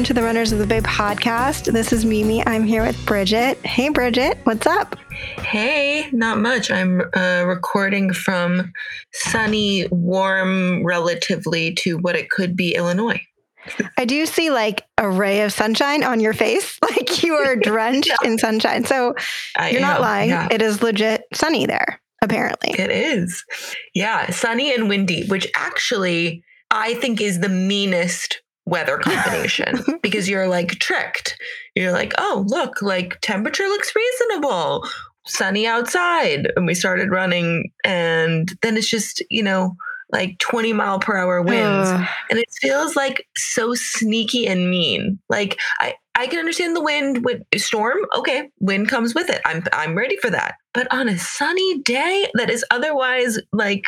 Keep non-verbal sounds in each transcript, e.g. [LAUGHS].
Welcome to the Runners of the Bay podcast. This is Mimi. I'm here with Bridget. Hey, Bridget, what's up? Hey, not much. I'm uh, recording from sunny, warm, relatively to what it could be Illinois. I do see like a ray of sunshine on your face. [LAUGHS] Like you are [LAUGHS] drenched yeah. in sunshine. So I you're am, not lying. Yeah. It is legit sunny there, apparently. It is. Yeah, sunny and windy, which actually I think is the meanest weather [LAUGHS] combination because you're like tricked. You're like, oh, look, like temperature looks reasonable, sunny outside. And we started running, and then it's just, you know, like 20 mile per hour winds. Uh. And it feels like so sneaky and mean. Like, I, I can understand the wind with storm. Okay, wind comes with it. I'm I'm ready for that. But on a sunny day that is otherwise like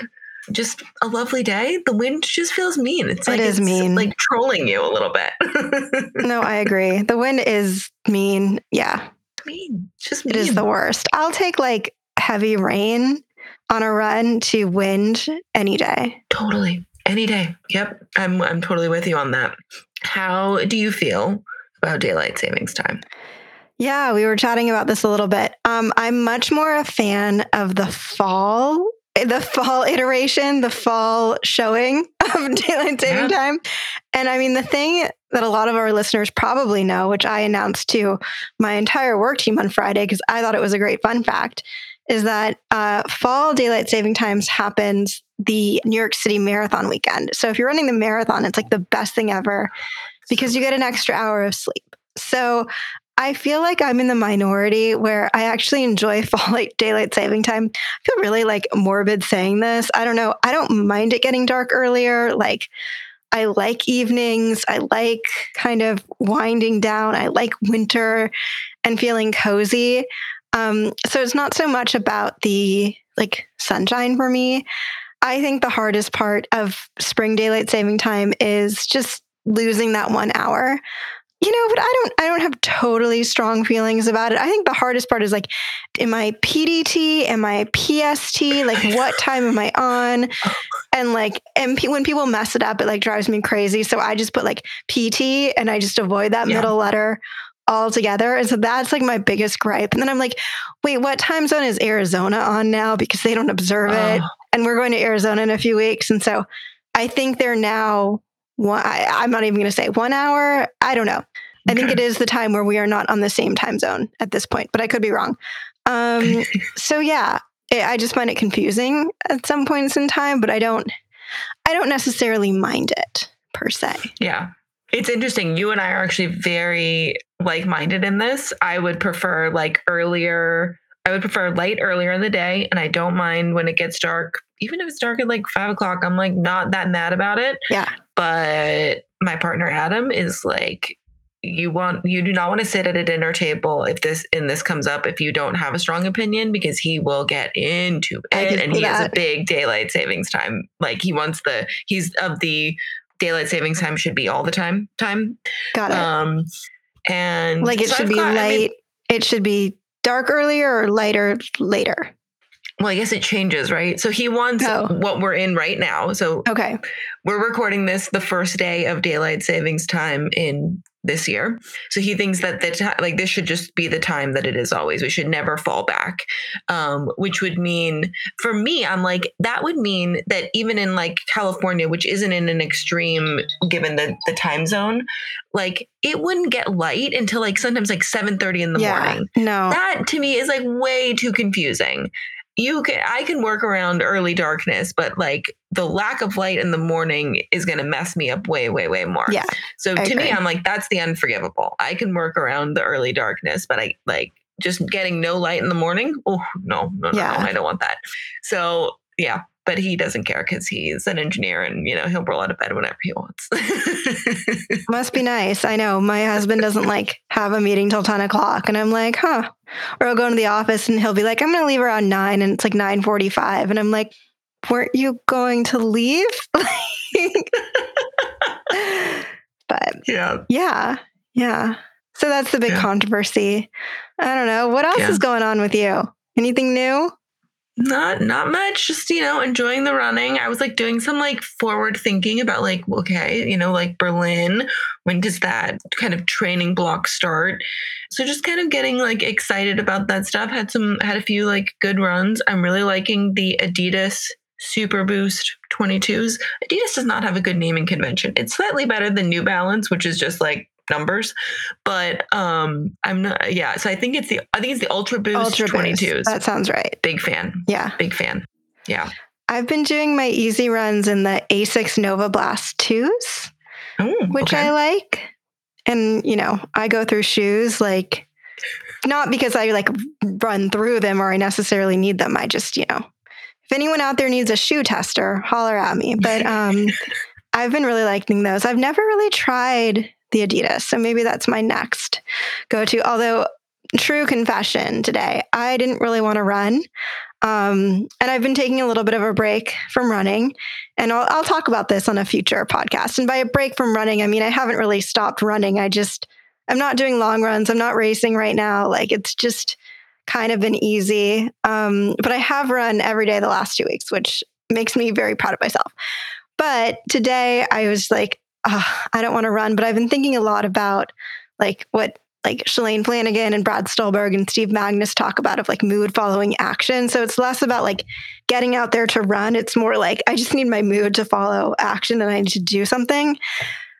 just a lovely day, the wind just feels mean. It's like it is it's mean. like trolling you a little bit. [LAUGHS] no, I agree. The wind is mean. Yeah. Mean. Just mean. It is the worst. I'll take like heavy rain on a run to wind any day. Totally. Any day. Yep. I'm I'm totally with you on that. How do you feel about daylight savings time? Yeah, we were chatting about this a little bit. Um, I'm much more a fan of the fall the fall iteration, the fall showing [LAUGHS] of daylight saving yeah. time. And I mean, the thing that a lot of our listeners probably know, which I announced to my entire work team on Friday because I thought it was a great fun fact, is that uh, fall daylight saving times happens the New York City Marathon weekend. So if you're running the marathon, it's like the best thing ever because you get an extra hour of sleep. So I feel like I'm in the minority where I actually enjoy [LAUGHS] fall like daylight saving time. I feel really like morbid saying this. I don't know. I don't mind it getting dark earlier. Like I like evenings. I like kind of winding down. I like winter and feeling cozy. Um, so it's not so much about the like sunshine for me. I think the hardest part of spring daylight saving time is just losing that one hour you know but i don't i don't have totally strong feelings about it. I think the hardest part is like am i pdt am i pst like [LAUGHS] what time am i on? And like and when people mess it up it like drives me crazy. So i just put like pt and i just avoid that yeah. middle letter altogether. And so that's like my biggest gripe. And then i'm like wait what time zone is arizona on now? Because they don't observe it. And we're going to arizona in a few weeks. And so i think they're now one, I, am not even going to say one hour. I don't know. I think it is the time where we are not on the same time zone at this point, but I could be wrong. Um, [LAUGHS] so yeah, it, I just find it confusing at some points in time, but I don't, I don't necessarily mind it per se. Yeah. It's interesting. You and I are actually very like minded in this. I would prefer like earlier, I would prefer light earlier in the day, and I don't mind when it gets dark. Even if it's dark at like five o'clock, I'm like not that mad about it. Yeah. But my partner Adam is like, you want you do not want to sit at a dinner table if this and this comes up if you don't have a strong opinion because he will get into it and he that. has a big daylight savings time like he wants the he's of the daylight savings time should be all the time time got it um and like it so should I've be got, light I mean, it should be dark earlier or lighter later well, I guess it changes, right? So he wants oh. what we're in right now. So okay, we're recording this the first day of daylight savings time in this year. So he thinks that the like this should just be the time that it is always. We should never fall back. Um, which would mean for me, I'm like that would mean that even in like California, which isn't in an extreme given the the time zone, like it wouldn't get light until like sometimes like 7 30 in the yeah, morning. No. That to me is like way too confusing you can I can work around early darkness, but like the lack of light in the morning is going to mess me up way, way, way more. Yeah. So I to agree. me, I'm like, that's the unforgivable. I can work around the early darkness, but I like just getting no light in the morning. Oh no, no, no, yeah. no I don't want that. So yeah, but he doesn't care because he's an engineer and you know he'll roll out of bed whenever he wants. [LAUGHS] Must be nice. I know. My husband doesn't like have a meeting till 10 o'clock and i'm like huh. Or i'll go into the office and he'll be like i'm gonna leave around 9 and it's like 9.45 and i'm like weren't you going to leave? [LAUGHS] But [LAUGHS] yeah. yeah yeah. So that's the big yeah. controversy. I don't know. What else yeah. is going on with you? Anything new Not not much, just you know, enjoying the running. I was like doing some like forward thinking about like, okay, you know, like Berlin, when does that kind of training block start? So just kind of getting like excited about that stuff. Had some had a few like good runs. I'm really liking the Adidas Super Boost 22s. Adidas does not have a good naming convention. It's slightly better than New Balance, which is just like numbers but um i'm not yeah so i think it's the i think it's the ultra boost ultra 22s boost. that sounds right. Big fan. Yeah. Big fan. Yeah. I've been doing my easy runs in the asics Novablast 2s Ooh, which okay. i like. And you know i go through shoes like not because i like run through them or i necessarily need them. I just you know if anyone out there needs a shoe tester holler at me. But um [LAUGHS] I've been really liking those. I've never really tried the Adidas. So maybe that's my next go to. Although, true confession today, I didn't really want to run. Um, and I've been taking a little bit of a break from running. And I'll, I'll talk about this on a future podcast. And by a break from running, I mean, I haven't really stopped running. I just, I'm not doing long runs. I'm not racing right now. Like it's just kind of been easy. Um, but I have run every day the last two weeks, which makes me very proud of myself. But today I was like, oh, I don't want to run, but I've been thinking a lot about like what like Shalane Flanagan and Brad Stulberg and Steve Magness talk about of like mood following action. So it's less about like getting out there to run. It's more like I just need my mood to follow action and I need to do something.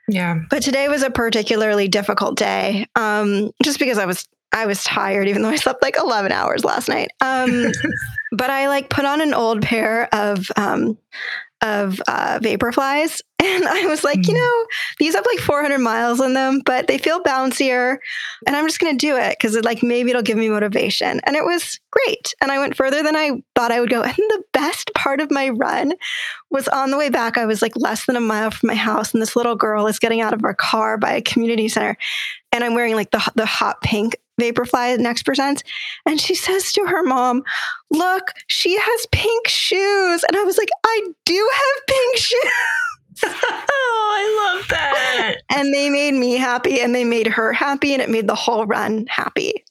Yeah. But today was a particularly difficult day. Um, just because I was I was tired, even though I slept like 11 hours last night. Um, [LAUGHS] but I like put on an old pair of um, of uh, Vaporflies. [LAUGHS] And I was like, mm. you know, these have like 400 miles in them, but they feel bouncier. And I'm just going to do it because it like maybe it'll give me motivation. And it was great. And I went further than I thought I would go. And the best part of my run was on the way back. I was like less than a mile from my house. And this little girl is getting out of her car by a community center. And I'm wearing like the, the hot pink Vaporfly Next Percents. And she says to her mom, Look, she has pink shoes. And I was like, I do have pink [LAUGHS] shoes. oh, I love that. and they made me happy and they made her happy and it made the whole run happy.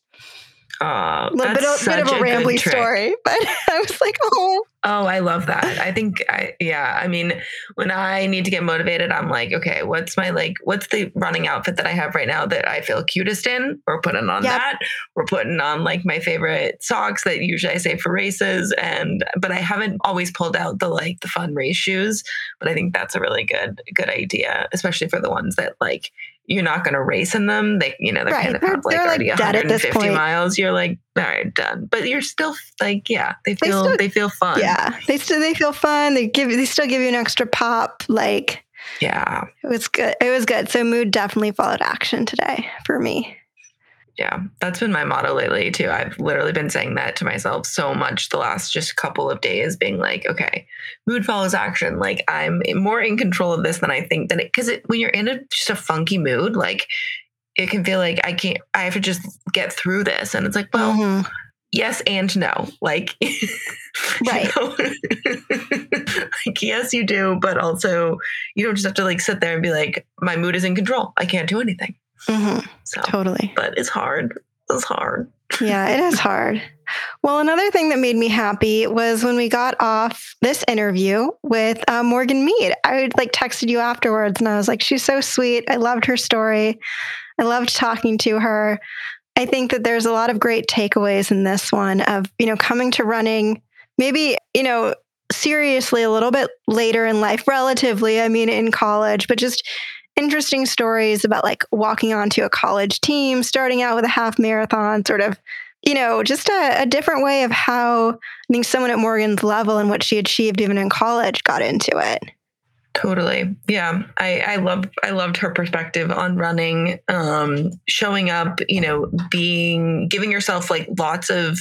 Oh, a little bit, a bit of a, a rambly story, [LAUGHS] but I was like, oh. Oh, I love that. I think, I yeah. I mean, when I need to get motivated, I'm like, okay, what's my like, what's the running outfit that I have right now that I feel cutest in? We're putting on yep. that. We're putting on like my favorite socks that usually I save for races, and but I haven't always pulled out the like the fun race shoes. But I think that's a really good good idea, especially for the ones that like you're not going to race in them. They, you know, they're right. kind of have like already like 150 miles. You're like, all right, done. But you're still like, yeah, they feel, they, still, they feel fun. Yeah. They still, they feel fun. They give, they still give you an extra pop. Like, yeah, it was good. It was good. So mood definitely followed action today for me yeah, that's been my motto lately too. I've literally been saying that to myself so much the last just couple of days, being like, okay, mood follows action. Like I'm more in control of this than I think that it because it, when you're in a just a funky mood, like it can feel like I can't. I have to just get through this, and it's like, well. Mm-hmm. Yes and no. Like, [LAUGHS] right. [LAUGHS] Like, yes, you do, but also you don't just have to like sit there and be like, my mood is in control. I can't do anything. Mm-hmm. So, totally. But it's hard. It's hard. yeah, it is hard. Well, another thing that made me happy was when we got off this interview with uh, Morgan Mead. I like texted you afterwards, and I was like, "She's so sweet. I loved her story. I loved talking to her." I think that there's a lot of great takeaways in this one of you know coming to running, maybe you know seriously a little bit later in life, relatively. I mean, in college, but just interesting stories about like walking onto a college team, starting out with a half marathon, sort of, you know, just a, a different way of how I think someone at Morgan's level and what she achieved even in college got into it. Totally. Yeah. I, I love I loved her perspective on running, um, showing up, you know, being giving yourself like lots of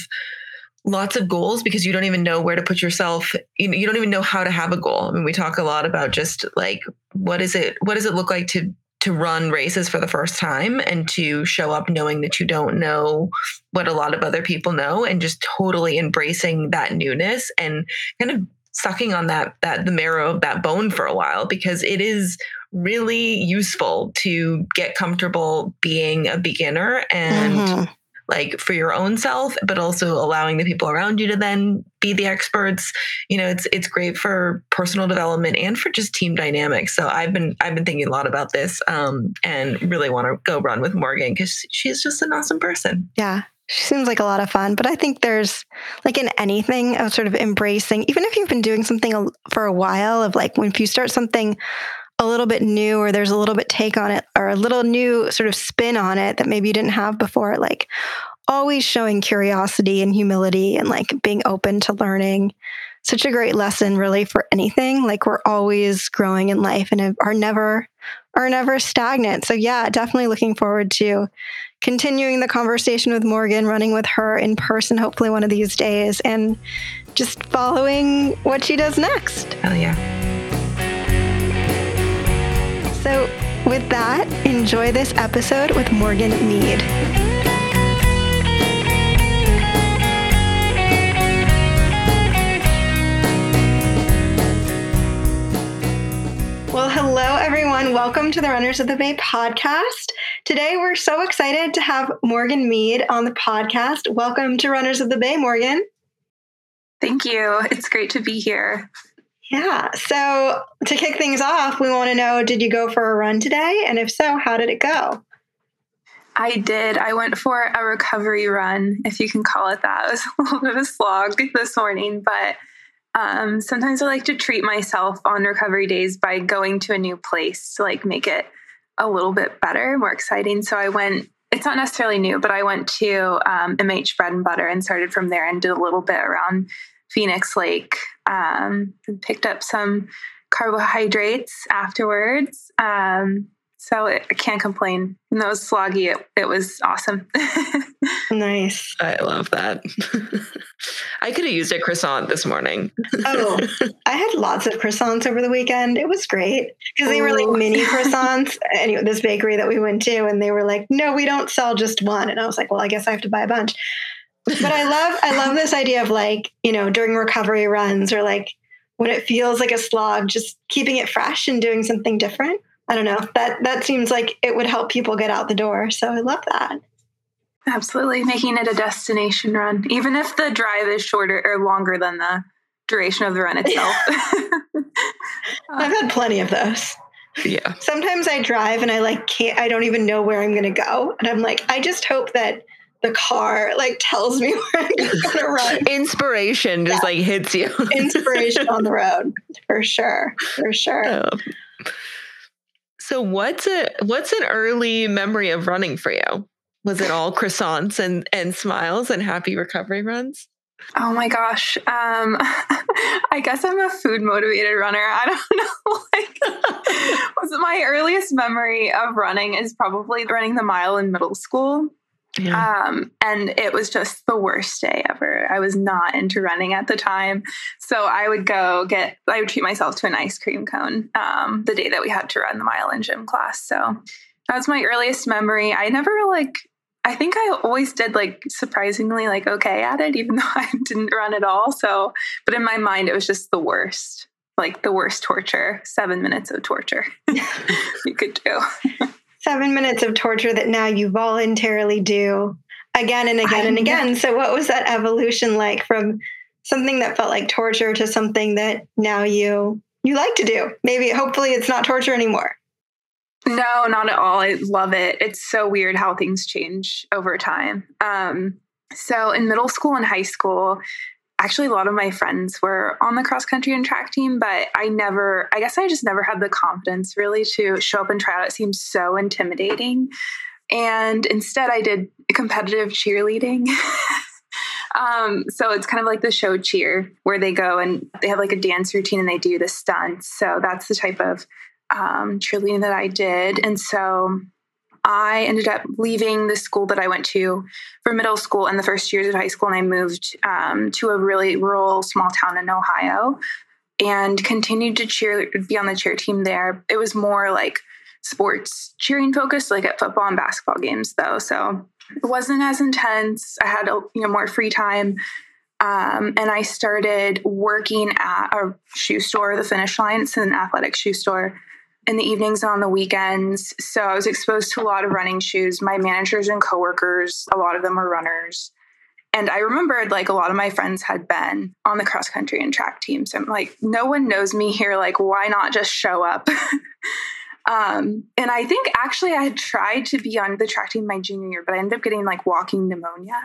lots of goals because you don't even know where to put yourself. You, you don't even know how to have a goal. I mean we talk a lot about just like what is it what does it look like to to run races for the first time and to show up knowing that you don't know what a lot of other people know and just totally embracing that newness and kind of sucking on that that the marrow of that bone for a while because it is really useful to get comfortable being a beginner and mm-hmm like for your own self, but also allowing the people around you to then be the experts. You know, it's it's great for personal development and for just team dynamics. So I've been I've been thinking a lot about this um, and really want to go run with Morgan because she's just an awesome person. Yeah. She seems like a lot of fun, but I think there's like in anything of sort of embracing, even if you've been doing something for a while, of like when you start something a little bit new or there's a little bit take on it or a little new sort of spin on it that maybe you didn't have before, like always showing curiosity and humility and like being open to learning. Such a great lesson, really, for anything. Like we're always growing in life and are never are never stagnant. So yeah, definitely looking forward to continuing the conversation with Morgan, running with her in person, hopefully one of these days, and just following what she does next. Hell yeah. So, with that, enjoy this episode with Morgan Mead. Well, hello, everyone. Welcome to the Runners of the Bay podcast. Today, we're so excited to have Morgan Mead on the podcast. Welcome to Runners of the Bay, Morgan. Thank you. It's great to be here. Yeah. So, to kick things off, we want to know did you go for a run today? And if so, how did it go? I did. I went for a recovery run, if you can call it that. [LAUGHS] It was a little bit of a slog this morning, but um, sometimes I like to treat myself on recovery days by going to a new place to like make it a little bit better, more exciting. So I went. It's not necessarily new, but I went to um, MH Bread and Butter and started from there and did a little bit around Phoenix Lake um, and picked up some carbohydrates afterwards. Um, so it, I can't complain. And that was sloggy. It, it was awesome. [LAUGHS] nice. I love that. [LAUGHS] I could have used a croissant this morning. oh, [LAUGHS] I had lots of croissants over the weekend. It was great because they were like mini croissants. anyway, this bakery that we went to, and they were like, "No, we don't sell just one." And I was like, "Well, I guess I have to buy a bunch." But I love, I love this idea of like, you know, during recovery runs or like when it feels like a slog, just keeping it fresh and doing something different. I don't know. That that seems like it would help people get out the door. So I love that. Absolutely, making it a destination run, even if the drive is shorter or longer than the duration of the run itself. [LAUGHS] [LAUGHS] I've had plenty of those. Yeah. Sometimes I drive and I like can't. I don't even know where I'm going to go, and I'm like, I just hope that the car like tells me [LAUGHS] where I'm going to run. Inspiration just yeah. like hits you. [LAUGHS] Inspiration on the road for sure, for sure. Oh. So what's a what's an early memory of running for you? Was it all croissants and and smiles and happy recovery runs? Oh my gosh. Um, [LAUGHS] I guess I'm a food motivated runner. I don't know. like, was my earliest memory of running is probably running the mile in middle school. Yeah. Um, and it was just the worst day ever. I was not into running at the time. So I would go get, I would treat myself to an ice cream cone um, the day that we had to run the mile in gym class. So that was my earliest memory. I never like, I think I always did like surprisingly like okay at it, even [LAUGHS] though I didn't run at all. So, but in my mind, it was just the worst, like the worst torture, seven minutes of torture [LAUGHS] you could do [LAUGHS] seven minutes of torture that now you voluntarily do again and again I and again. Know. So, what was that evolution like from something that felt like torture to something that now you you like to do? Maybe, hopefully, it's not torture anymore. No, not at all. I love it. It's so weird how things change over time. Um, so, in middle school and high school, actually a lot of my friends were on the cross country and track team but i never i guess i just never had the confidence really to show up and try out. It seems so intimidating. And instead i did competitive cheerleading. [LAUGHS] Um, so it's kind of like the show cheer where they go and they have like a dance routine and they do the stunts. So that's the type of um, cheerleading that i did. And so I ended up leaving the school that I went to for middle school and the first years of high school, and I moved um, to a really rural small town in Ohio and continued to cheer, be on the cheer team there. It was more like sports cheering focused, like at football and basketball games, though. So it wasn't as intense. I had you know more free time. Um, and I started working at a shoe store, the Finish Line. It's an athletic shoe store in the evenings and on the weekends. So I was exposed to a lot of running shoes. My managers and coworkers, a lot of them were runners. And I remembered like a lot of my friends had been on the cross country and track team. So I'm like, no one knows me here. Like, why not just show up? [LAUGHS] um, and I think actually I had tried to be on the track team my junior year, but I ended up getting like walking pneumonia.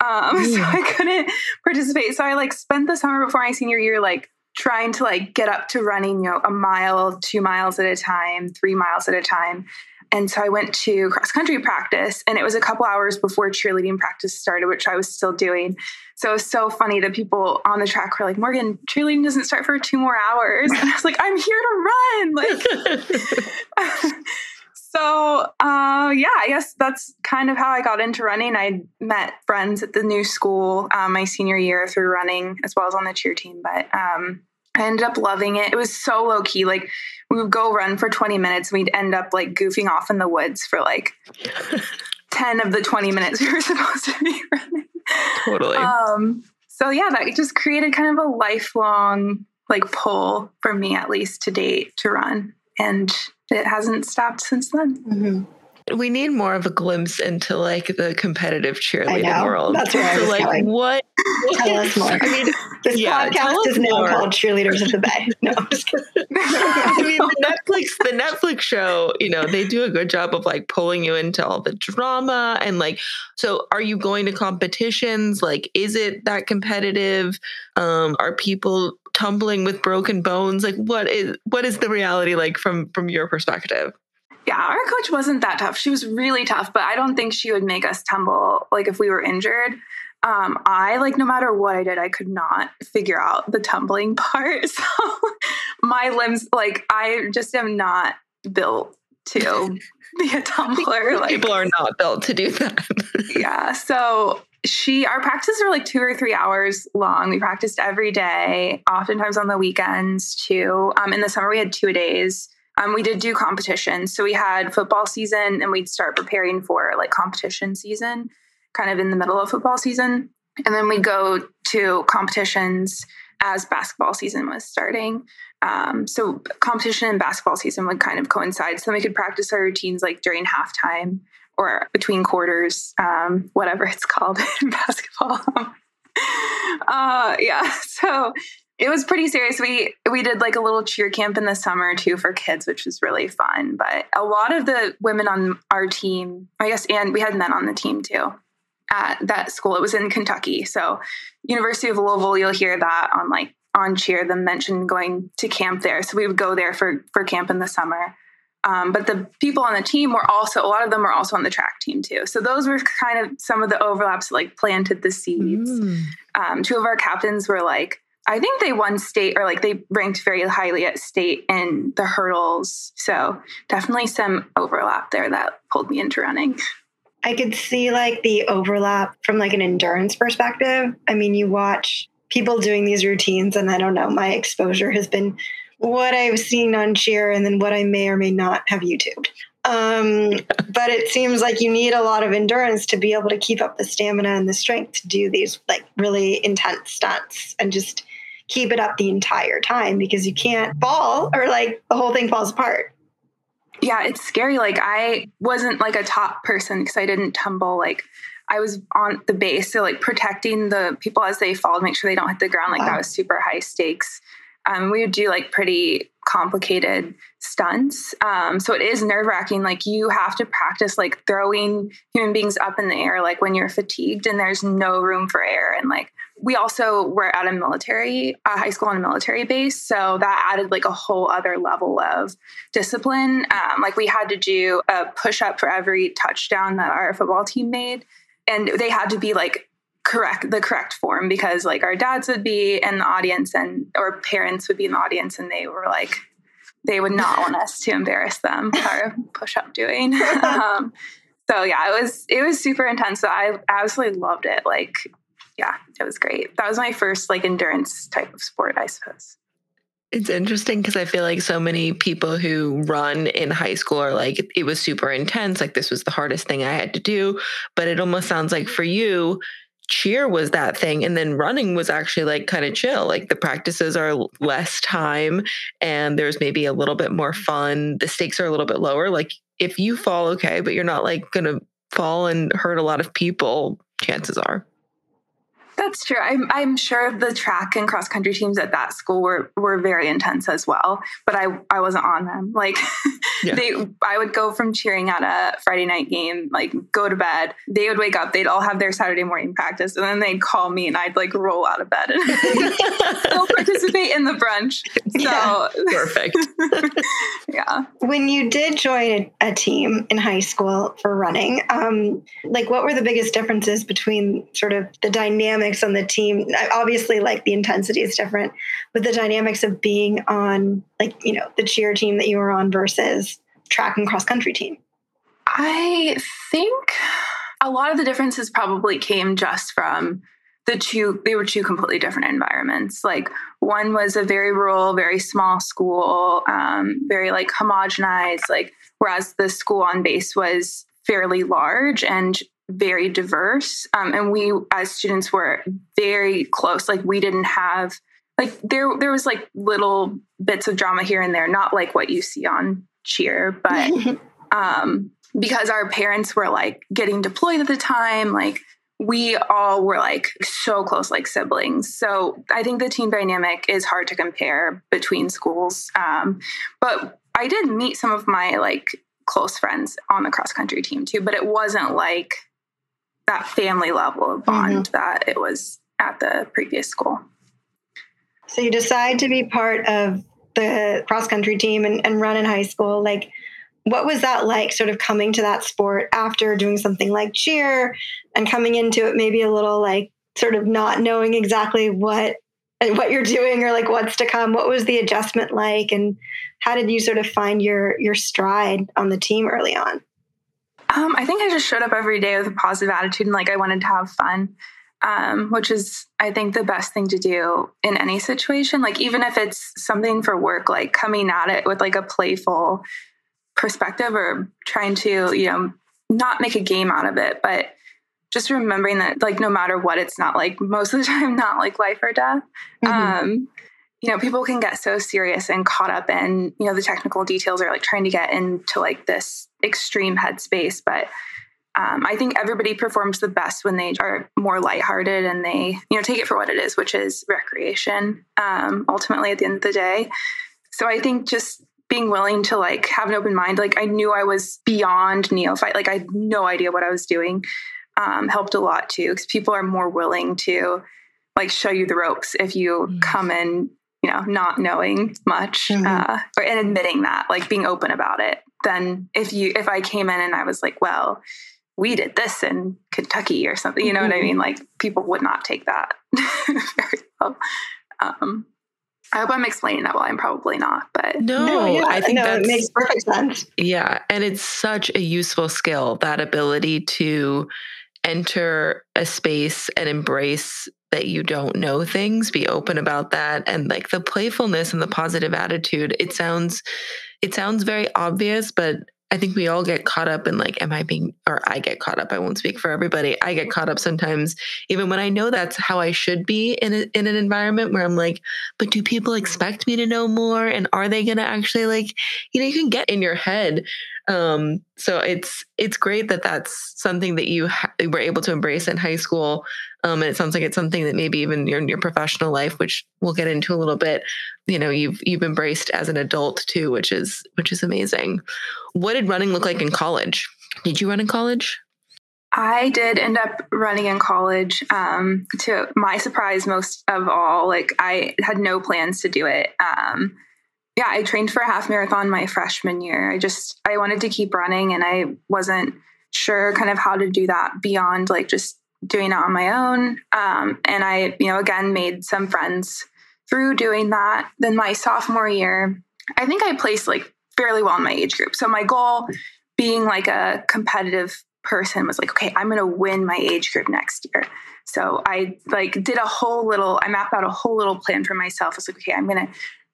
Um, mm. [LAUGHS] so I couldn't participate. So I like spent the summer before my senior year, like trying to like get up to running, you know, a mile, two miles at a time, three miles at a time. And so I went to cross country practice, and it was a couple hours before cheerleading practice started, which I was still doing. So it was so funny that people on the track were like, Morgan, cheerleading doesn't start for two more hours. [LAUGHS] And I was like, I'm here to run. Like, [LAUGHS] so uh, yeah, I guess that's kind of how I got into running. I met friends at the new school um, my senior year through running, as well as on the cheer team. But um, I ended up loving it. It was so low key. Like we would go run for 20 minutes and we'd end up like goofing off in the woods for like [LAUGHS] 10 of the 20 minutes we were supposed to be [LAUGHS] running. Totally. Um, so yeah, that just created kind of a lifelong like pull for me at least to date to run. And it hasn't stopped since then. Mm-hmm. We need more of a glimpse into like the competitive cheerleading world. That's where so, like going. what Tell us [LAUGHS] more. I mean, this yeah, podcast is now more. called Cheerleaders of the Bay. [LAUGHS] No, I'm just kidding. [LAUGHS] I mean, the Netflix, the Netflix show, you know, they do a good job of like pulling you into all the drama and like. So, are you going to competitions? Like, is it that competitive? Um, are people tumbling with broken bones? Like, what is what is the reality like from from your perspective? Yeah, our coach wasn't that tough. She was really tough, but I don't think she would make us tumble like if we were injured. Um, I like no matter what I did, I could not figure out the tumbling [LAUGHS] part. So my limbs, like I just am not built to [LAUGHS] be a tumbler. Like people are not built to do that. [LAUGHS] yeah. So she our practices are like two or three hours long. We practiced every day, oftentimes on the weekends too. Um, in the summer we had two days. Um, we did do competitions. So we had football season and we'd start preparing for like competition season, kind of in the middle of football season. And then we'd go to competitions as basketball season was starting. Um, so competition and basketball season would kind of coincide. So then we could practice our routines like during halftime or between quarters, um, whatever it's [LAUGHS] called in basketball. [LAUGHS] uh, yeah, so it was pretty serious. We we did like a little cheer camp in the summer too for kids, which was really fun. But a lot of the women on our team, I guess, and we had men on the team too at that school. It was in Kentucky, so University of Louisville. You'll hear that on like on cheer them mention going to camp there. So we would go there for for camp in the summer. Um, but the people on the team were also a lot of them were also on the track team too. So those were kind of some of the overlaps that, like planted the seeds. Mm. Um, two of our captains were like I think they won state or like they ranked very highly at state in the hurdles. So definitely some overlap there that pulled me into running. I could see like the overlap from like an endurance perspective. I mean, you watch people doing these routines and I don't know, my exposure has been what I've seen on cheer and then what I may or may not have YouTubed. Um, [LAUGHS] but it seems like you need a lot of endurance to be able to keep up the stamina and the strength to do these like really intense stunts and just keep it up the entire time because you can't fall or like the whole thing falls apart. Yeah, it's scary. Like I wasn't like a top person because I didn't tumble. Like I was on the base, so like protecting the people as they fall, make sure they don't hit the ground. Like wow. that was super high stakes um, we would do like pretty complicated stunts. Um, so it is nerve wracking. Like you have to practice like throwing human beings up in the air, like when you're fatigued and there's no room for air. And like we also were at a military, a high school on a military base. So that added like a whole other level of discipline. Um, like we had to do a push up for every touchdown that our football team made. And they had to be like correct the correct form because like our dads would be in the audience and or parents would be in the audience and they were like they would not want us to embarrass them our push up doing [LAUGHS] um, so yeah it was it was super intense so i absolutely loved it like yeah it was great. That was my first like endurance type of sport i suppose. It's interesting because I feel like so many people who run in high school are like, it was super intense. Like, this was the hardest thing I had to do. But it almost sounds like for you, cheer was that thing and then running was actually like kind of chill. Like the practices are less time and there's maybe a little bit more fun. The stakes are a little bit lower. Like if you fall okay but you're not like gonna fall and hurt a lot of people chances are that's true. I'm, I'm sure the track and cross country teams at that school were were very intense as well, but I I wasn't on them. Like [LAUGHS] yeah. they I would go from cheering at a Friday night game, like go to bed. They would wake up, they'd all have their Saturday morning practice, and then they'd call me and I'd like roll out of bed and [LAUGHS] still participate in the brunch. So yeah. [LAUGHS] perfect. yeah. When you did join a team in high school for running, um, like what were the biggest differences between sort of the dynamic dynamics on the team obviously like the intensity is different but the dynamics of being on like you know the cheer team that you were on versus track and cross country team. I think a lot of the differences probably came just from the two they were two completely different environments. Like one was a very rural very small school um, very like homogenized like whereas the school on base was fairly large and very diverse. Um, and we as students were very close. Like we didn't have like there there was like little bits of drama here and there, not like what you see on cheer, but [LAUGHS] um because our parents were like getting deployed at the time, like we all were like so close like siblings so i think the team dynamic is hard to compare between schools um, but i did meet some of my like close friends on the cross country team too but it wasn't like that family level of bond mm-hmm. that it was at the previous school. So you decide to be part of the cross country team and, and run in high school. Like, what was that like, sort of coming to that sport after doing something like cheer and coming into it maybe a little like sort of not knowing exactly what what you're doing or like what's to come? What was the adjustment like, and how did you sort of find your your stride on the team early on? Um, I think I just showed up every day with a positive attitude and like I wanted to have fun, um, which is, I think, the best thing to do in any situation. Like, even if it's something for work, like coming at it with like a playful perspective or trying to, you know, not make a game out of it, but just remembering that, like, no matter what, it's not like most of the [LAUGHS] time, not like life or death. Mm-hmm. Um, you know people can get so serious and caught up in you know the technical details or like trying to get into like this extreme headspace. But um, i think everybody performs the best when they are more lighthearted and they you know take it for what it is which is recreation um, ultimately at the end of the day. So i think just being willing to like have an open mind like i knew i was beyond neophyte. Like i had no idea what i was doing um, helped a lot too because people are more willing to like show you the ropes if you mm. come in you know, not knowing much mm-hmm. uh, or, and admitting that, like being open about it. Then if you, if I came in and I was like, well, we did this in Kentucky or something, you know mm-hmm. what I mm-hmm. mean? Like people would not take that [LAUGHS] very well. Um, I hope I'm explaining that well. I'm probably not, but no, no yeah, I think no, it makes perfect sense. Yeah, and it's such a useful skill that ability to enter a space and embrace that you don't know things, be open about that. And like the playfulness and the positive attitude, it sounds, it sounds very obvious, but I think we all get caught up in like, am I being, or I get caught up. I won't speak for everybody. I get caught up sometimes, even when I know that's how I should be in a, in an environment where I'm like, but do people expect me to know more? And are they going to actually like, you know, you can get in your head um, so it's it's great that that's something that you ha- were able to embrace in high school, um, and it sounds like it's something that maybe even your professional life, which we'll get into a little bit, you know, you've you've embraced as an adult too, which is which is amazing. What did running look like in college? Did you run in college? I did end up running in college. Um, to my surprise, most of all, like I had no plans to do it. Um, yeah, I trained for a half marathon my freshman year. I just I wanted to keep running and I wasn't sure kind of how to do that beyond like just doing it on my own. Um, and I, you know, again made some friends through doing that. Then my sophomore year, I think I placed like fairly well in my age group. So my goal being like a competitive person was like, okay, I'm going to win my age group next year. So I like did a whole little, I mapped out a whole little plan for myself. I was like, okay, I'm going to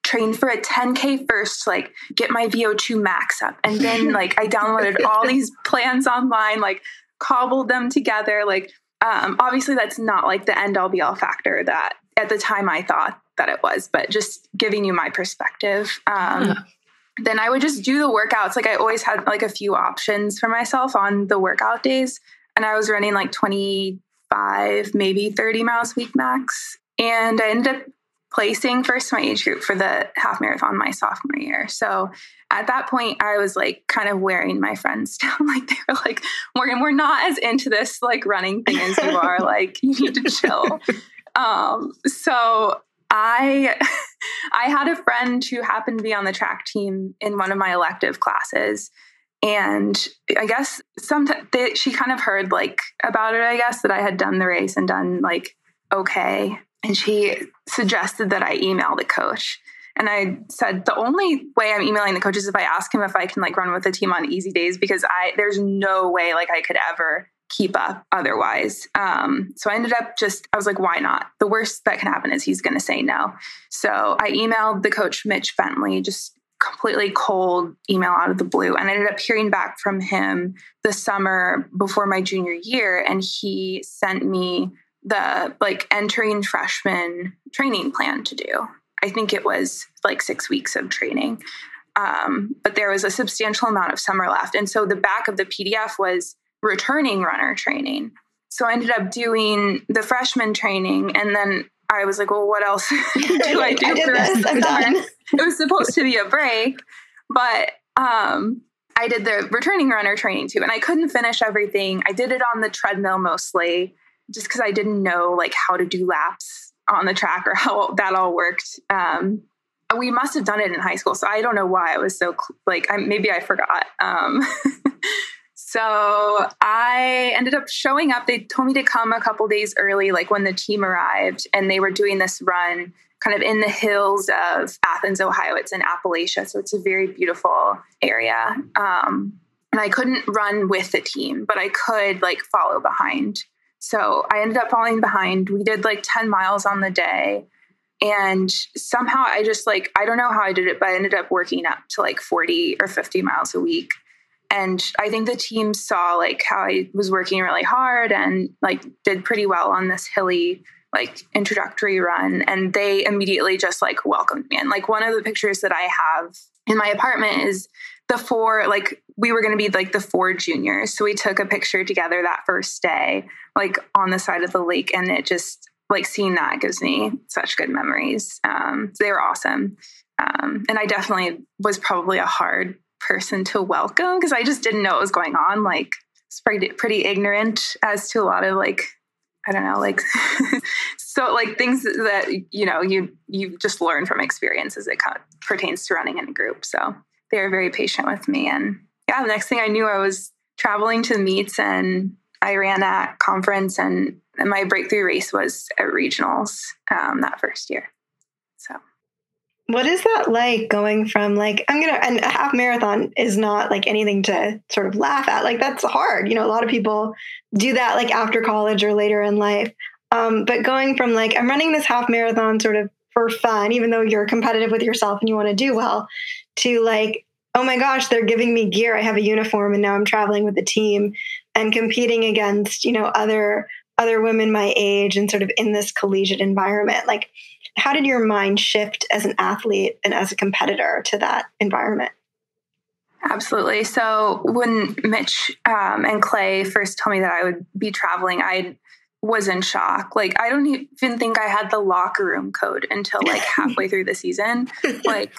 train for a 10k first to like get my VO2 max up. And then [LAUGHS] like I downloaded all these plans online, like cobbled them together, like Um, obviously, that's not like the end all be all factor that at the time I thought that it was, but just giving you my perspective. Um, yeah. Then I would just do the workouts. Like I always had like a few options for myself on the workout days. And I was running like 25, maybe 30 miles a week max. And I ended up placing first in my age group for the half marathon my sophomore year. So at that point, I was like kind of wearing my friends [LAUGHS] down. Like they were like, Morgan, we're not as into this like running thing as you are. [LAUGHS] like you need to chill. Um, so I [LAUGHS] I had a friend who happened to be on the track team in one of my elective classes. And I guess sometimes she kind of heard like about it, I guess, that I had done the race and done like okay and she suggested that I email the coach. And I said the only way I'm emailing the coach is if I ask him if I can like run with the team on easy days because I there's no way like I could ever keep up otherwise. Um, so I ended up just I was like, why not? The worst that can happen is he's going to say no. So I emailed the coach Mitch Bentley just completely cold email out of the blue and I ended up hearing back from him the summer before my junior year and he sent me the like entering freshman training plan to do. I think it was like six weeks of training. Um, but there was a substantial amount of summer left. And so the back of the PDF was returning runner training. So I ended up doing the freshman training and then I was like, well, what else [LAUGHS] do I [LAUGHS] do I for this. Done. It was supposed to be a break, but um, I did the returning runner training too. And I couldn't finish everything. I did it on the treadmill mostly just because I didn't know like how to do laps on the track or how [LAUGHS] that all worked. Um, we must have done it in high school, so I don't know why I was so like I, maybe I forgot. Um, [LAUGHS] so I ended up showing up. They told me to come a couple days early, like when the team arrived, and they were doing this run kind of in the hills of Athens, Ohio. It's in Appalachia, so it's a very beautiful area. Um, and I couldn't run with the team, but I could like follow behind. So I ended up falling behind. We did like 10 miles on the day. And somehow I just like, I don't know how I did it, but I ended up working up to like 40 or 50 miles a week. And I think the team saw like how I was working really hard and like did pretty well on this hilly like introductory run. And they immediately just like welcomed me. And like one of the pictures that I have in my apartment is the four like we were going to be like the four juniors. So we took a picture together that first day like on the side of the lake and it just like seeing that gives me such good memories. Um, they were awesome. Um, and i definitely was probably a hard person to welcome because i just didn't know what was going on like pretty, pretty ignorant as to a lot of like i don't know like [LAUGHS] so like things that you know you you just learn from experience as it pertains to running in a group so they were very patient with me and yeah the next thing i knew i was traveling to meets and I ran at conference and my breakthrough race was at regionals um, that first year. So, what is that like going from like I'm gonna and a half marathon is not like anything to sort of laugh at. Like that's hard. You know, a lot of people do that like after college or later in life. Um, but going from like I'm running this half marathon sort of for fun, even though you're competitive with yourself and you want to do well, to like oh my gosh, they're giving me gear. I have a uniform and now I'm traveling with the team and competing against, you know, other other women my age and sort of in this collegiate environment. Like how did your mind shift as an athlete and as a competitor to that environment? Absolutely. So when Mitch um, and Clay first told me that I would be traveling, I was in shock. Like I don't even think I had the locker room code until like [LAUGHS] halfway through the season. Like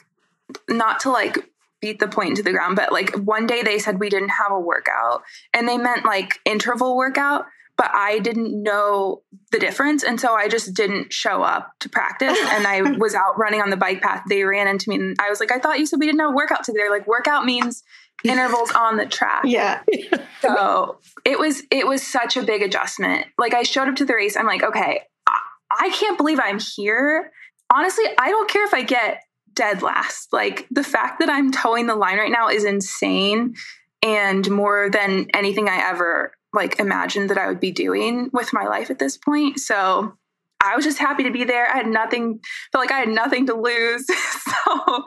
not to like beat the point into the ground. But like one day they said we didn't have a workout and they meant like interval workout, but I didn't know the difference. And so I just didn't show up to practice. And I [LAUGHS] was out running on the bike path. They ran into me and I was like, I thought you said we didn't have a workout today. They're like, workout means [LAUGHS] intervals on the track. Yeah. [LAUGHS] so it was it was such a big adjustment. Like I showed up to the race. I'm like, okay, I, I can't believe I'm here. Honestly, I don't care if I get dead last. Like the fact that I'm toeing the line right now is insane and more than anything I ever like imagined that I would be doing with my life at this point. So I was just happy to be there. I had nothing, felt like I had nothing to lose. [LAUGHS] so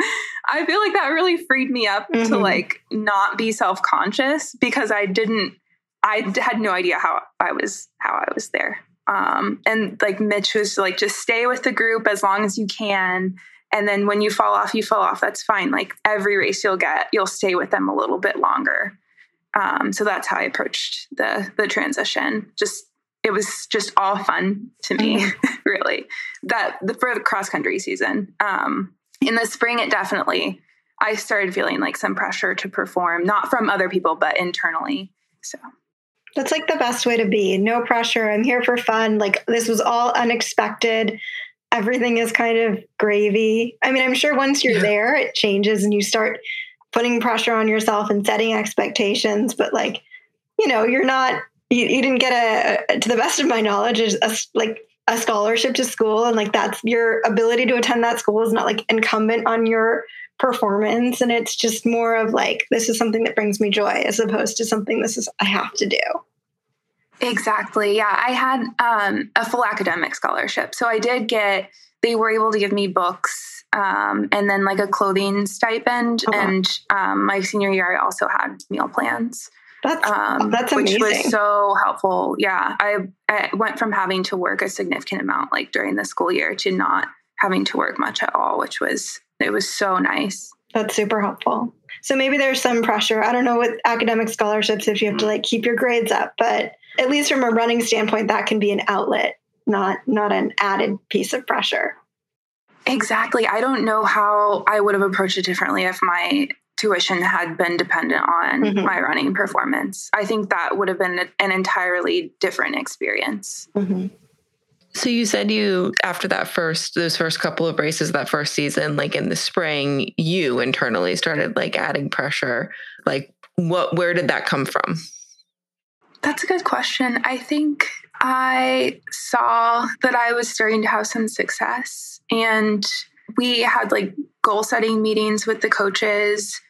I feel like that really freed me up mm-hmm. to like not be self conscious because I didn't I had no idea how I was how I was there. Um, and like Mitch was like, just stay with the group as long as you can. And then when you fall off, you fall off. That's fine. Like every race you'll get, you'll stay with them a little bit longer. Um, so that's how I approached the the transition. Just it was just all fun to me, mm-hmm. [LAUGHS] really. That the, for the cross country season. Um, in the spring, it definitely I started feeling like some pressure to perform, not from other people, but internally. So that's like the best way to be. No pressure. I'm here for fun. Like this was all unexpected. Everything is kind of gravy. I mean, I'm sure once you're there, it changes and you start putting pressure on yourself and setting expectations. But like, you know, you're not. You, you didn't get a, to the best of my knowledge, is a, like a scholarship to school, and like that's your ability to attend that school is not like incumbent on your performance and it's just more of like this is something that brings me joy as opposed to something this is i have to do exactly yeah i had um, a full academic scholarship so i did get they were able to give me books um, and then like a clothing stipend uh-huh. and um, my senior year i also had meal plans that's um, that's amazing. which was so helpful yeah I, I went from having to work a significant amount like during the school year to not having to work much at all which was it was so nice. That's super helpful. So maybe there's some pressure. I don't know with academic scholarships if you have to like keep your grades up, but at least from a running standpoint, that can be an outlet, not not an added piece of pressure. Exactly. I don't know how I would have approached it differently if my tuition had been dependent on mm-hmm. my running performance. I think that would have been an entirely different experience. Mm-hmm. So you said you after that first those first couple of races that first season like in the spring you internally started like adding pressure like what where did that come from? That's a good question. I think I saw that I was starting to have some success and we had like goal setting meetings with the coaches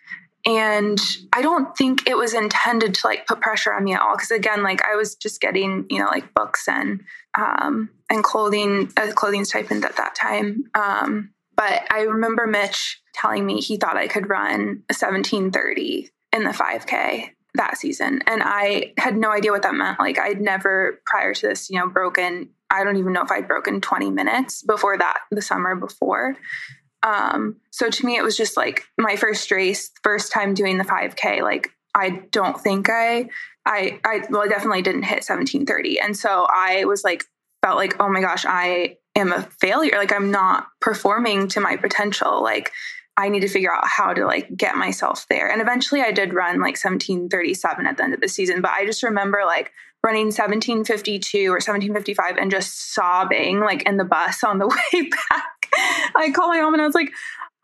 and i don't think it was intended to like put pressure on me at all because again like i was just getting you know like books and um and clothing a clothing stipend at that time. Um but i remember mitch telling me he thought i could run a 1730 in the 5k that season. And i had no idea what that meant. Like i'd never prior to this you know broken i don't even know if i'd broken 20 minutes before that the summer before um, so to me, it was just like my first race, first time doing the 5K. Like, I don't think I, I, I, well, I definitely didn't hit 1730. And so I was like, felt like, oh my gosh, I am a failure. Like, I'm not performing to my potential. Like, I need to figure out how to like get myself there. And eventually I did run like 1737 at the end of the season, but I just remember like running 1752 or 1755 and just sobbing like in the bus on the [LAUGHS] way back [LAUGHS] I called my mom and I was like,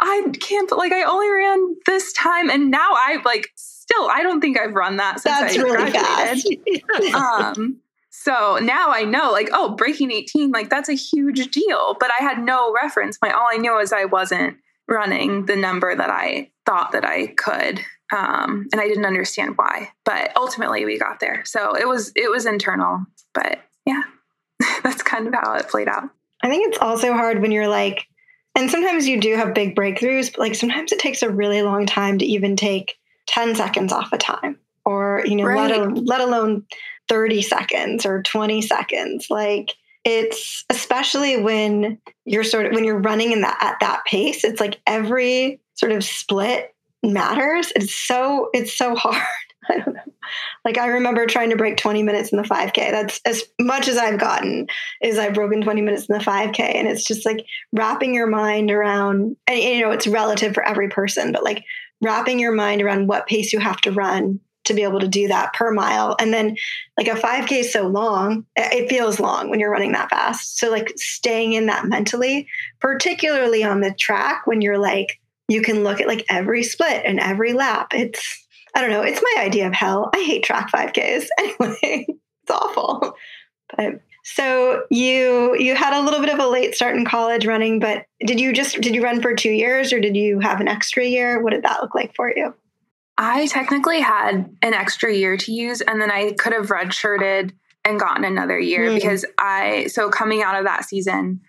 I can't, like, I only ran this time. And now I like, still, I don't think I've run that since That's I really graduated. Fast. [LAUGHS] um, so now I know, like, oh, breaking 18, like, that's a huge deal. But I had no reference point. All I knew is I wasn't running the number that I thought that I could. Um, and I didn't understand why. But ultimately we got there. So it was it was internal. But yeah, [LAUGHS] that's kind of how it played out. I think it's also hard when you're like, and sometimes you do have big breakthroughs, but like sometimes it takes a really long time to even take 10 seconds off a time or, you know, right. let, let alone 30 seconds or 20 seconds. Like it's especially when you're sort of, when you're running in that, at that pace, it's like every sort of split matters. It's so, it's so [LAUGHS] hard. I don't know. Like I remember trying to break 20 minutes in the 5K. That's as much as I've gotten is I've broken 20 minutes in the 5K. And it's just like wrapping your mind around and you know, it's relative for every person, but like wrapping your mind around what pace you have to run to be able to do that per mile. And then like a 5K is so long, it feels long when you're running that fast. So like staying in that mentally, particularly on the track when you're like, you can look at like every split and every lap. It's I don't know. It's my idea of hell. I hate track 5Ks. [LAUGHS] Anyway, it's awful. But so you you had a little bit of a late start in college running, but did you just did you run for 2 years or did you have an extra year? What did that look like for you? I technically had an extra year to use and then I could have redshirted and gotten another year mm. because I so coming out of that season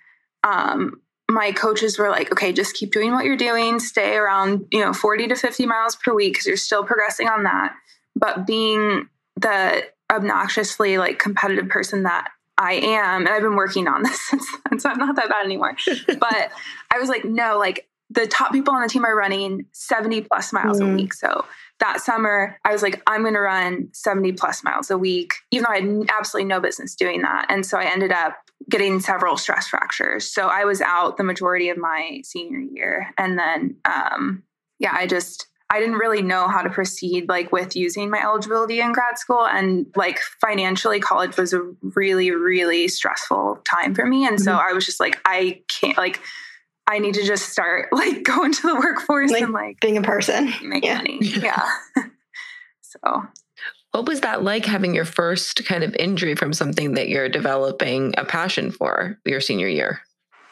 um my coaches were like, okay, just keep doing what you're doing, stay around, you know, 40 to 50 miles per week because you're still progressing on that. But being the obnoxiously like competitive person that I am, and I've been working on [LAUGHS] this since then, so I'm not that bad anymore. [LAUGHS] but I was like, no, like the top people on the team are running 70 plus miles mm. a week. So that summer, I was like, I'm going to run 70 plus miles a week, even though I had absolutely no business doing that. And so I ended up getting several stress fractures. So I was out the majority of my senior year. And then, um, yeah, I just, I didn't really know how to proceed like with using my eligibility in grad school and like financially college was a really really stressful time for me and mm-hmm. so I was just like I can't like I need to just start [LAUGHS] like going to the workforce like and like being a person make yeah. money [LAUGHS] yeah [LAUGHS] so what was that like having your first kind of injury from something that you're developing a passion for your senior year?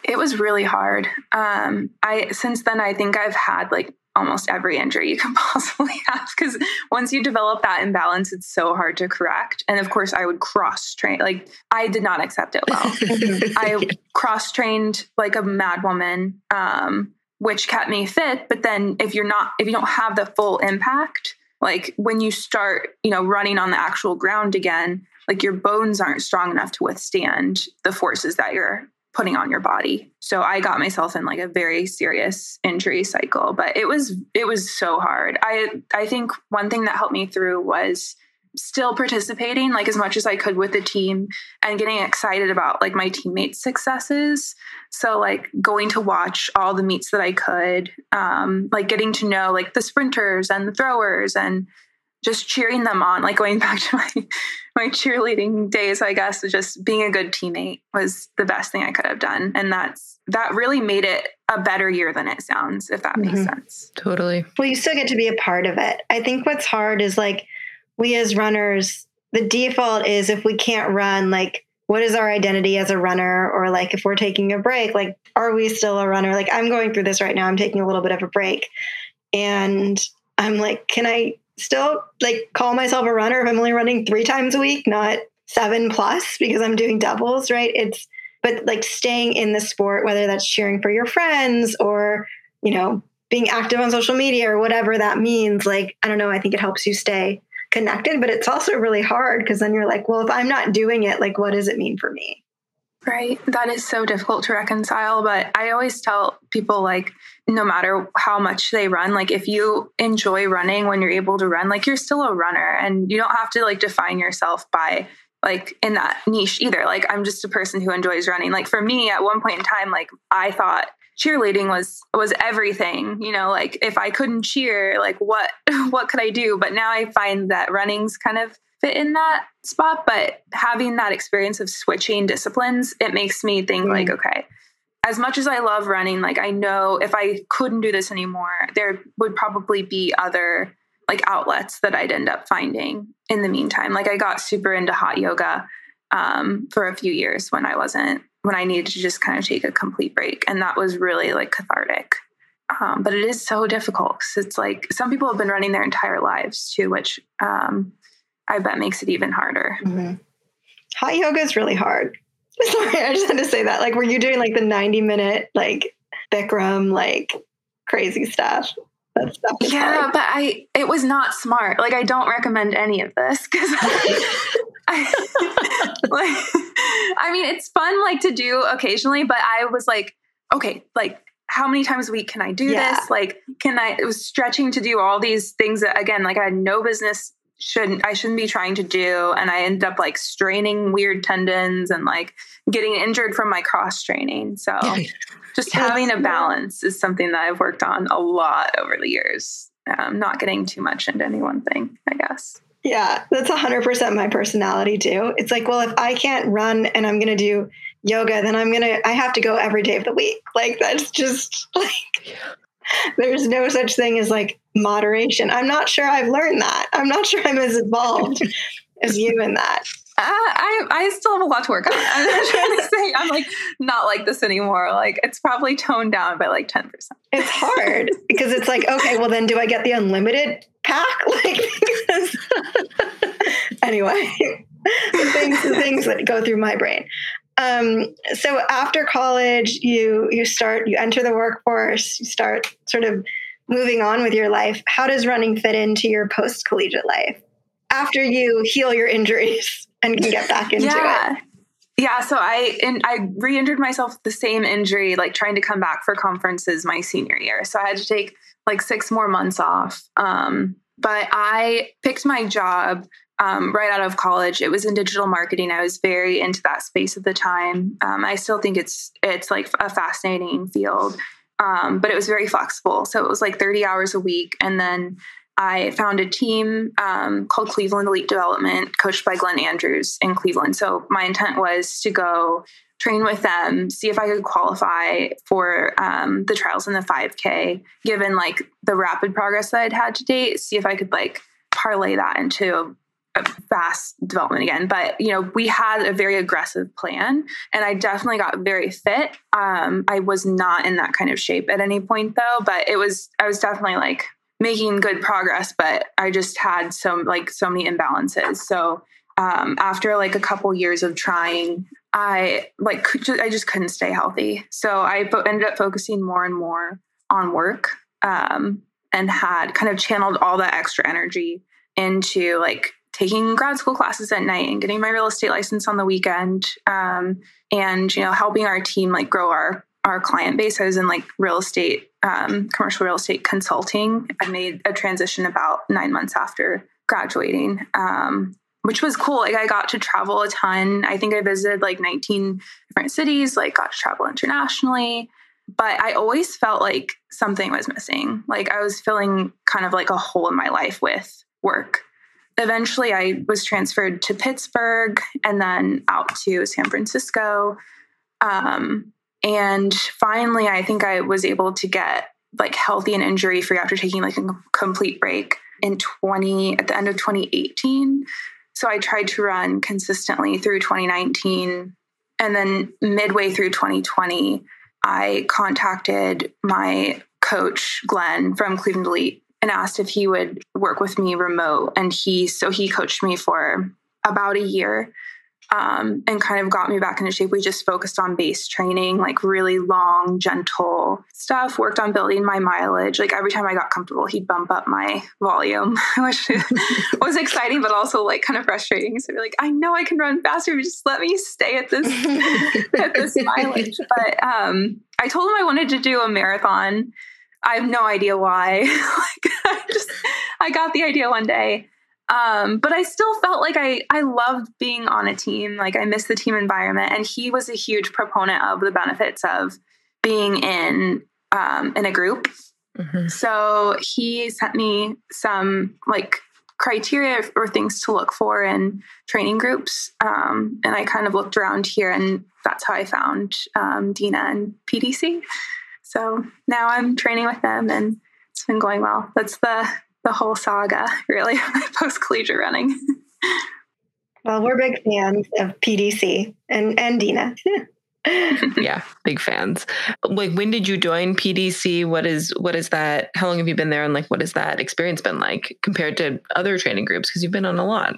It was really hard. Um I since then I think I've had like almost every injury you can [LAUGHS] possibly have because once you develop that imbalance it's so hard to correct. And of course i would cross train like i did not accept it well. [LAUGHS] I cross trained like a mad woman um, which kept me fit but then if you're not if you don't have the full impact like when you start you know running on the actual ground again like your bones aren't strong enough to withstand the forces that you're putting on your body. So I got myself in like a very serious injury cycle, but it was it was so hard. I I think one thing that helped me through was still participating like as much as I could with the team and getting excited about like my teammates' successes. So like going to watch all the meets that I could, um, like getting to know like the sprinters and the throwers and just cheering them on, like going [LAUGHS] back to my my cheerleading days, I guess, just being a good teammate was the best thing I could have done. And that's that really made it a better year than it sounds, if that mm-hmm. makes sense. Totally. Well, you still get to be a part of it. I think what's hard is like we as runners, the default is if we can't run, like what is our identity as a runner? Or like if we're taking a break, like are we still a runner? Like I'm going through this right now. I'm taking a little bit of a break. And I'm like, can I still like call myself a runner if I'm only running three times a week, not seven plus because I'm doing doubles, right? It's but like staying in the sport, whether that's cheering for your friends or, you know, being active on social media or whatever that means, like, I don't know, I think it helps you stay connected, but it's also really hard because then you're like, well, if I'm not doing it, like, what does it mean for me? Right. That is so difficult to reconcile. But I always tell people, like, no matter how much they run, like, if you enjoy running when you're able to run, like, you're still a runner and you don't have to, like, define yourself by, like, in that niche either. Like, I'm just a person who enjoys running. Like, for me, at one point in time, like, I thought cheerleading was was everything you know like if i couldn't cheer like what [LAUGHS] what could i do but now i find that running's kind of fit in that spot but having that experience of switching disciplines it makes me think mm. like okay as much as i love running like i know if i couldn't do this anymore there would probably be other like outlets that i'd end up finding in the meantime like i got super into hot yoga um, for a few years when i wasn't when i needed to just kind of take a complete break and that was really like cathartic um, but it is so difficult because it's like some people have been running their entire lives too which um, I bet makes it even harder. Mm-hmm. Hot yoga is really hard. [LAUGHS] Sorry, I just had to say that. Like, were you doing like the 90 minute, like Bikram, like crazy stuff? Yeah, but I, it was not smart. Like, I don't recommend any of this because [LAUGHS] I, I, [LAUGHS] like, I mean, it's fun like to do occasionally, but I was like, okay, like, how many times a week can I do yeah. this? Like, can I, it was stretching to do all these things that, again, like I had no business shouldn't I shouldn't be trying to do and I ended up like straining weird tendons and like getting injured from my cross training. So just having a balance is something that I've worked on a lot over the years. Um, not getting too much into any one thing, I guess. Yeah, that's 100% my personality too. It's like, well, if I can't run and I'm going to do yoga, then I'm going to, I have to go every day of the week. Like, that's just [LAUGHS] like, there's no such thing as like moderation. I'm not sure I've learned that. I'm not [LAUGHS] sure I'm as involved as you in that. Uh, I I still have a lot to work on. [LAUGHS] I'm not trying to say I'm like not like this anymore. Like it's probably toned down by like ten percent. It's hard because it's like okay, well then do I get the unlimited pack? [LAUGHS] Like anyway, the things the things that go through my brain. Um, so after college, you you start you enter the workforce. You start sort of moving on with your life. How does running fit into your post collegiate life? after you heal your injuries and can get back into yeah. it. Yeah, so I and I re-injured myself with the same injury, like trying to come back for conferences my senior year. So I had to take like six more months off. Um, but I picked my job um, right out of college. It was in digital marketing. I was very into that space at the time. Um, I still think it's it's like a fascinating field, um, but it was very flexible. So it was like 30 hours a week, and then I found a team um, called Cleveland Elite Development, coached by Glenn Andrews in Cleveland. So my intent was to go train with them, see if I could qualify for um, the trials in the 5K, given like the rapid progress that I'd had to date, see if I could like parlay that into fast development again. But you know, we had a very aggressive plan, and I definitely got very fit. Um, I was not in that kind of shape at any point though, but it was I was definitely like making good progress, but I just had some like so many imbalances. So um, after like a couple years of trying, I like I just couldn't stay healthy. So I fo- ended up focusing more and more on work um, and had kind of channeled all that extra energy into like taking grad school classes at night and getting my real estate license on the weekend um, and you know helping our team like grow our our client base. I was in like real estate, um, commercial real estate consulting. I made a transition about nine months after graduating, um, which was cool. Like I got to travel a ton. I think I visited like 19 different cities, like got to travel internationally. But I always felt like something was missing. Like I was feeling kind of like a hole in my life with work. Eventually, I was transferred to Pittsburgh and then out to San Francisco. Um, and finally, I think I was able to get like healthy and injury free after taking like a complete break in 20 at the end of 2018. So I tried to run consistently through 2019. And then midway through 2020, I contacted my coach, Glenn from Cleveland Elite, and asked if he would work with me remote. And he, so he coached me for about a year um, and kind of got me back into shape. We just focused on base training, like really long, gentle stuff, worked on building my mileage. Like every time I got comfortable, he'd bump up my volume, [LAUGHS] which [LAUGHS] was exciting, but also like kind of frustrating. So you're like, I know I can run faster, but just let me stay at this, [LAUGHS] at this mileage. But um, I told him I wanted to do a marathon. I have no idea why. [LAUGHS] like I just, I got the idea one day um, but I still felt like I I loved being on a team. Like I miss the team environment, and he was a huge proponent of the benefits of being in um, in a group. Mm-hmm. So he sent me some like criteria or things to look for in training groups, um, and I kind of looked around here, and that's how I found um, Dina and PDC. So now I'm training with them, and it's been going well. That's the the whole saga, really, [LAUGHS] post collegiate running. well, we're big fans of PDC and, and Dina. [LAUGHS] yeah, big fans. Like when did you join PDC? What is what is that? How long have you been there and like what has that experience been like compared to other training groups because you've been on a lot?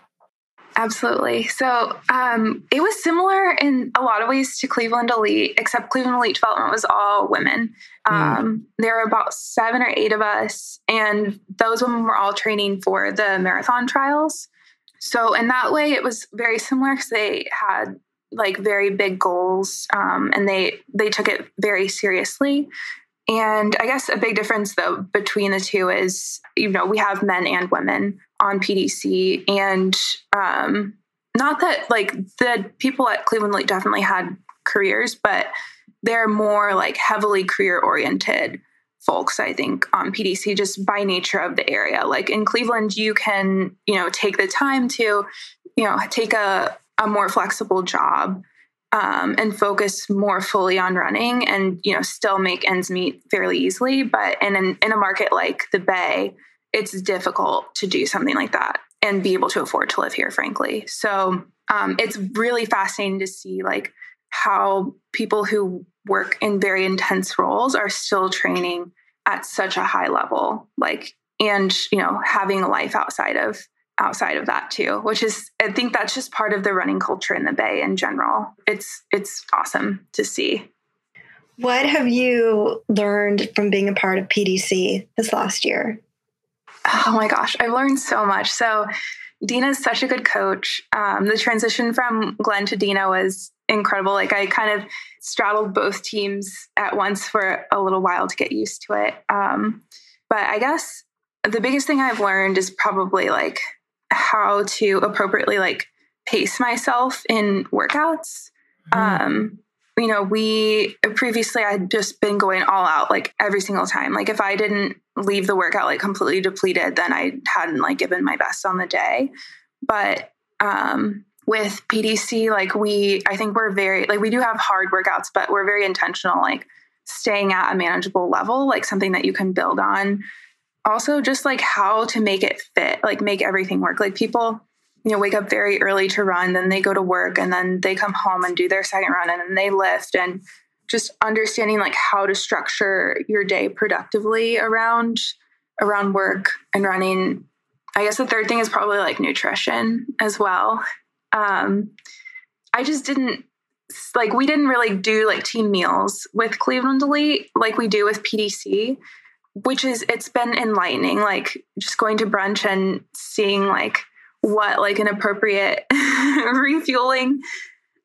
Absolutely. So um, it was similar in a lot of ways to Cleveland Elite, except Cleveland Elite Development was all women. Mm. Um, there were about seven or eight of us, and those women were all training for the marathon trials. So in that way, it was very similar because they had like very big goals, um, and they they took it very seriously. And I guess a big difference though between the two is, you know, we have men and women on PDC, and um, not that like the people at Cleveland Elite definitely had careers, but they're more like heavily career oriented folks i think on pdc just by nature of the area. Like in cleveland you can you know take the time to you know take a, a more flexible job um, and focus more fully on running and you know still make ends meet fairly easily. But in, an, in a market like the bay it's difficult to do something like that and be able to afford to live here, frankly. So um, it's really fascinating to see like how people who work in very intense roles are still training at such a high level, like and you know having a life outside of outside of that too, which is I think that's just part of the running culture in the Bay in general. It's it's awesome to see. What have you learned from being a part of PDC this last year? Oh my gosh, I've learned so much. So, Dina's such a good coach. Um, the transition from Glenn to Dina was incredible. Like I kind of straddled both teams at once for a little while to get used to it. Um, but I guess the biggest thing I've learned is probably like how to appropriately like pace myself in workouts. Mm. Um, you know, we previously I'd just been going all out like every single time. Like if I didn't leave the workout like completely depleted, then I hadn't like given my best on the day. But um with PDC, like we I think we're very like we do have hard workouts, but we're very intentional, like staying at a manageable level, like something that you can build on. Also, just like how to make it fit, like make everything work. Like people you know wake up very early to run then they go to work and then they come home and do their second run and then they lift and just understanding like how to structure your day productively around around work and running. I guess the third thing is probably like nutrition as well. Um i just didn't like we didn't really do like team meals with cleveland elite like we do with pdc which is it's been enlightening like just going to brunch and seeing like what like an appropriate [LAUGHS] refueling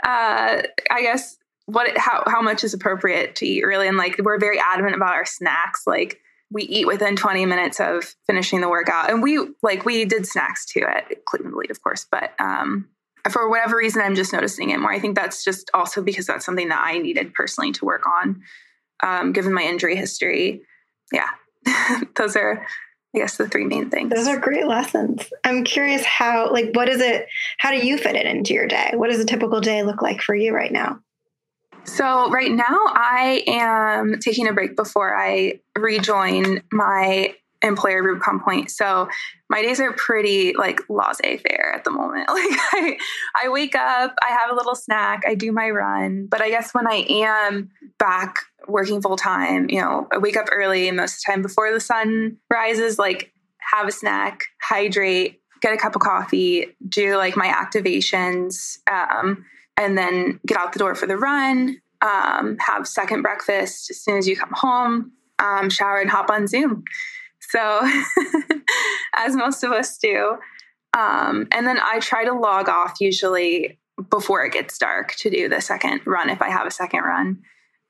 uh i guess what how how much is appropriate to eat really? And like we're very adamant about our snacks. Like we eat within 20 minutes of finishing the workout. And we like we did snacks too at cleveland elite of course. But um for whatever reason i'm just noticing it more. I think that's just also because that's something that i needed personally to work on um, given my injury history. Yeah. [LAUGHS] Those are I guess the three main things. Those are great lessons. I'm curious how, like, what is it? How do you fit it into your day? What does a typical day look like for you right now? So, right now, I am taking a break before I rejoin my employer Rubicon Point. So, my days are pretty like laissez faire at the moment. [LAUGHS] Like, I, I wake up, I have a little snack, I do my run. But I guess when I am back working full time, you know, I wake up early most of the time before the sun rises, like have a snack, hydrate, get a cup of coffee, do like my activations, um, and then get out the door for the run, um, have second breakfast as soon as you come home, um, shower and hop on Zoom. So, [LAUGHS] as most of us do. Um, and then I try to log off usually before it gets dark to do the second run if I have a second run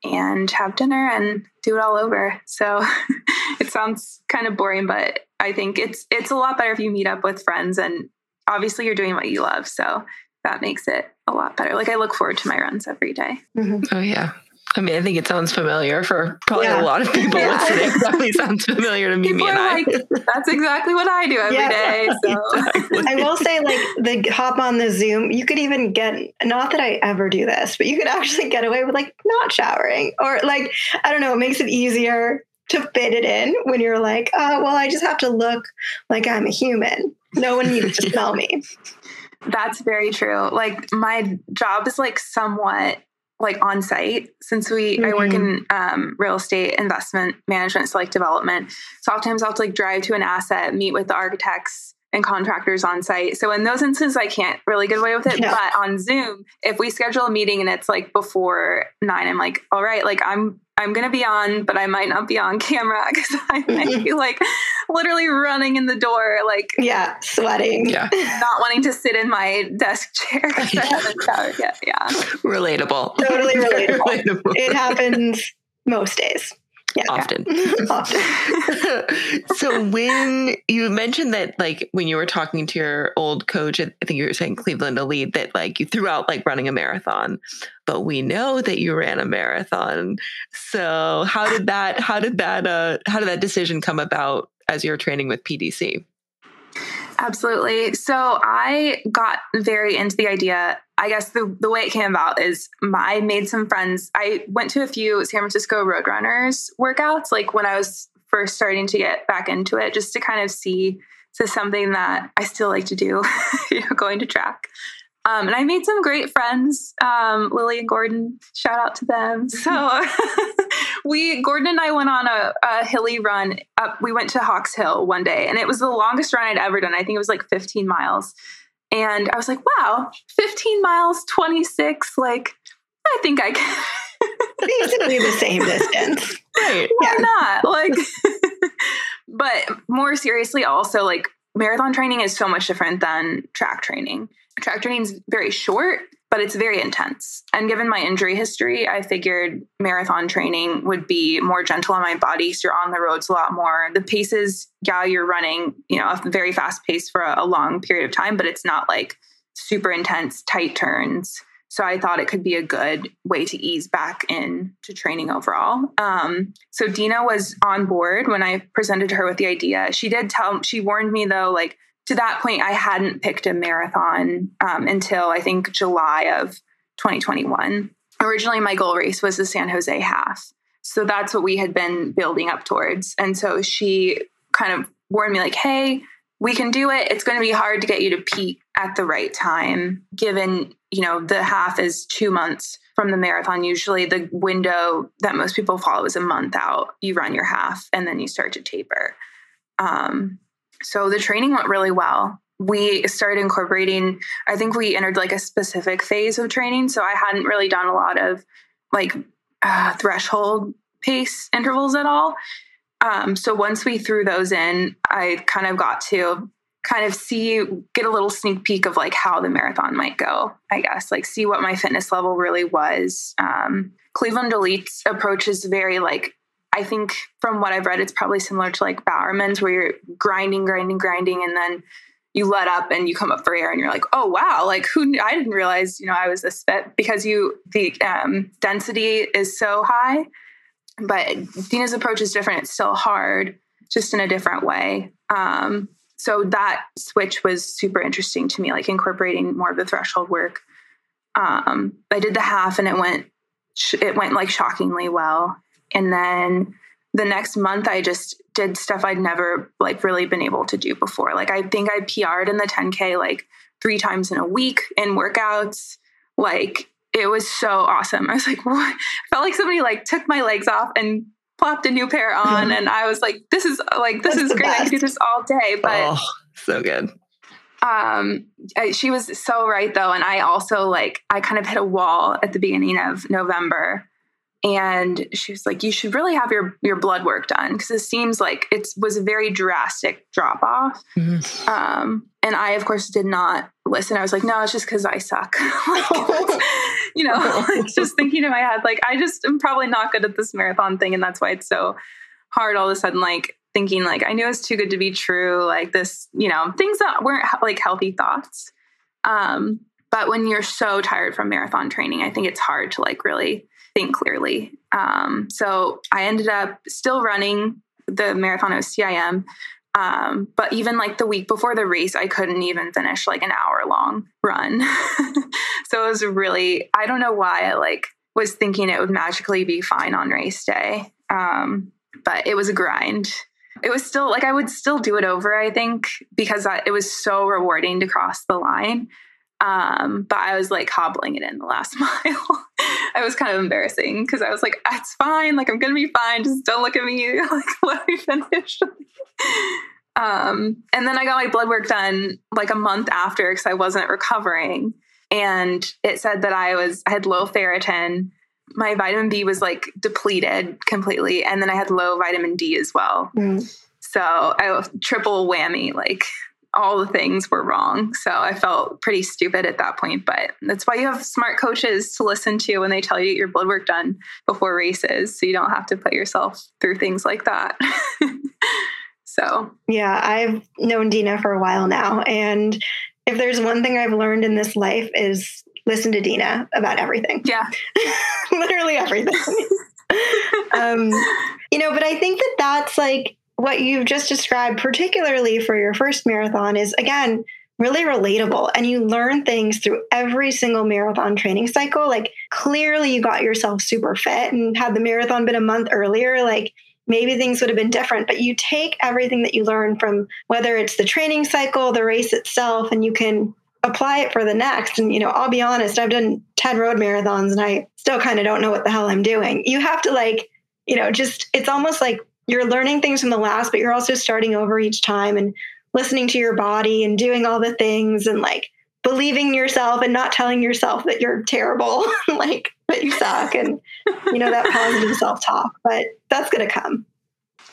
and have dinner and do it all over. So [LAUGHS] it sounds kind of boring, but I think it's it's a lot better if you meet up with friends and obviously you're doing what you love. So that makes it a lot better. Like I look forward to my runs every day. Mm-hmm. Oh yeah. I mean, I think it sounds familiar for probably yeah. a lot of people yeah. listening. [LAUGHS] Definitely sounds familiar to me. People and I. Like, That's exactly what I do every yeah. day. [LAUGHS] So. Exactly. I will say, like the hop on the Zoom, you could even get. Not that I ever do this, but you could actually get away with like not showering or like I don't know. It makes it easier to fit it in when you're like, oh, well, I just have to look like I'm a human. No one needs to [LAUGHS] smell me. That's very true. Like my job is like somewhat like on site since we mm-hmm. I work in mm-hmm. um, real estate investment management, so like development. So oftentimes I'll have to like drive to an asset, meet with the architects and contractors on site. So in those instances, I can't really get away with it. Yeah. But on Zoom, if we schedule a meeting and it's like before nine, I'm like, all right, like I'm I'm gonna be on, but I might not be on camera [LAUGHS] because I might mm-hmm. be like literally running in the door, like yeah, sweating, yeah, [LAUGHS] not wanting to sit in my desk chair [LAUGHS] because I haven't showered yet. Yeah, relatable, totally relatable. relatable. It happens most days. Yeah, often. [LAUGHS] often. [LAUGHS] so when you mentioned that, like when you were talking to your old coach, I think you were saying Cleveland Elite, that like you threw out like running a marathon, but we know that you ran a marathon. So how did that? How did that? Uh, how did that decision come about as you're training with PDC? Absolutely. So I got very into the idea. I guess the, the way it came about is my, I made some friends. I went to a few San Francisco Roadrunners workouts, like when I was first starting to get back into it, just to kind of see to something that I still like to do, [LAUGHS] you know, going to track. Um, and I made some great friends, um, Lily and Gordon. Shout out to them. So [LAUGHS] [LAUGHS] we, Gordon and I went on a, a, hilly run up. We went to Hawks Hill one day, and it was the longest run I'd ever done. I think it was like 15 miles. And I was like, wow, 15 miles, 26. Like, I think I can. [LAUGHS] Basically the same distance. Right. Why yeah. not? Like, but more seriously, also, like, marathon training is so much different than track training. Track is very short, but it's very intense. And given my injury history, I figured marathon training would be more gentle on my body. So you're on the roads a lot more. The paces, yeah, you're running, you know, a very fast pace for a, a long period of time, but it's not like super intense, tight turns. So I thought it could be a good way to ease back in to training overall. Um, so Dina was on board when I presented her with the idea. She did tell, she warned me though, like to that point, I hadn't picked a marathon um, until I think July of 2021. Originally, my goal race was the San Jose half. So that's what we had been building up towards. And so she kind of warned me, like, hey, we can do it. It's going to be hard to get you to peak at the right time, given, you know, the half is two months from the marathon. Usually the window that most people follow is a month out. You run your half and then you start to taper. Um, so the training went really well. We started incorporating, I think we entered like a specific phase of training. So I hadn't really done a lot of like uh, threshold pace intervals at all. Um, so once we threw those in, I kind of got to kind of see, get a little sneak peek of like how the marathon might go, I guess, like see what my fitness level really was. Um, Cleveland Elite's approach is very like, I think from what I've read, it's probably similar to like Bowerman's where you're grinding, grinding, grinding, and then you let up and you come up for air and you're like, oh wow, like who I didn't realize, you know, I was this fit because you the um, density is so high but Dina's approach is different. It's still hard, just in a different way. Um, so that switch was super interesting to me, like incorporating more of the threshold work. Um, I did the half, and it went it went like shockingly well. And then the next month, I just did stuff I'd never like really been able to do before. Like I think I PR'd in the 10k like three times in a week in workouts. Like it was so awesome. [LAUGHS] I was like, what? I felt like somebody like took my legs off and plopped a new pair on, [LAUGHS] and I was like, this is like this That's is great. Best. I can do this all day. But oh, so good. Um, I, she was so right though, and I also like I kind of hit a wall at the beginning of November and she was like you should really have your your blood work done. Because it seems like it was a very drastic drop off. Mm-hmm. um, and i of course did not listen. I was like no it's just because i suck. [LAUGHS] Like, you know [LAUGHS] like just thinking in my head like i just am probably not good at this marathon thing and that's why it's so hard all of a sudden like thinking like i knew it's too good to be true like this you know things that weren't like healthy thoughts. Um, but when you're so tired from marathon training i think it's hard to like really think clearly. Um, so I ended up still running the marathon of CIM. Um, but even like the week before the race, I couldn't even finish like an hour long run. [LAUGHS] so it was really, I don't know why I like was thinking it would magically be fine on race day. Um, but it was a grind. It was still like I would still do it over, I think, because I, it was so rewarding to cross the line. Um, but I was like hobbling it in the last [LAUGHS] mile. I was kind of embarrassing because I was like, it's fine. Like, I'm going to be fine. Just don't look at me. [LAUGHS] Like, let me finish. [LAUGHS] um, and then I got my blood work done like a month after because I wasn't recovering. And it said that I was, I had low ferritin. My vitamin B was like depleted completely. And then I had low vitamin D as well. Mm. So I triple whammy, like all the things were wrong. So I felt pretty stupid at that point. But that's why you have smart coaches to listen to when they tell you your blood work done before races. So you don't have to put yourself through things like that. [LAUGHS] so, yeah, I've known Dina for a while now. And if there's one thing I've learned in this life is listen to Dina about everything. Yeah. [LAUGHS] Literally everything. [LAUGHS] um, you know, but I think that that's like, what you've just described, particularly for your first marathon, is again really relatable. And you learn things through every single marathon training cycle. Like, clearly, you got yourself super fit, and had the marathon been a month earlier, like, maybe things would have been different. But you take everything that you learn from whether it's the training cycle, the race itself, and you can apply it for the next. And, you know, I'll be honest, I've done 10 road marathons and I still kind of don't know what the hell I'm doing. You have to, like, you know, just, it's almost like you're learning things from the last, but you're also starting over each time and listening to your body and doing all the things and like believing yourself and not telling yourself that you're terrible, [LAUGHS] like that you suck and you know that positive self-talk. But that's going to come.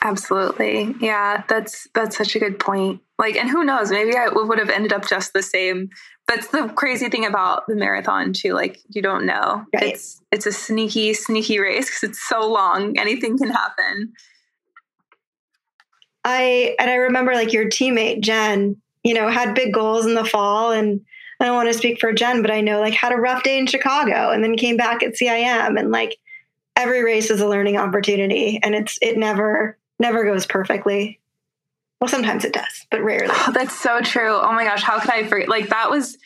Absolutely. Yeah, that's that's such a good point. Like and who knows, maybe I would have ended up just the same. That's the crazy thing about the marathon too. Like you don't know. Right. It's it's a sneaky sneaky race cuz it's so long. Anything can happen. I and I remember like your teammate Jen, you know, had big goals in the fall and I don't want to speak for Jen, but I know like had a rough day in Chicago and then came back at CIM and like every race is a learning opportunity and it's it never never goes perfectly. Well, sometimes it does, but rarely. Oh, that's so true. Oh my gosh, how could I forget? Like that was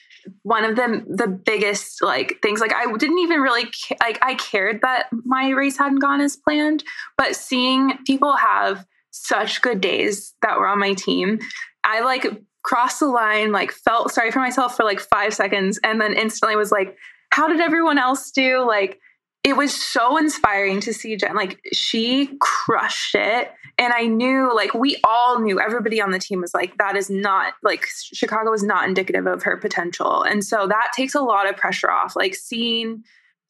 one of the the biggest like things. Like I didn't even really ca- like I cared that my race hadn't gone as planned, but seeing people have such good days that were on my team, I like crossed the line, like felt sorry for myself for like five seconds, and then instantly was like, "How did everyone else do?" Like it was so inspiring to see Jen. Like she crushed it. And I knew, like, we all knew, everybody on the team was like, that is not, like, Chicago is not indicative of her potential. And so that takes a lot of pressure off. Like, seeing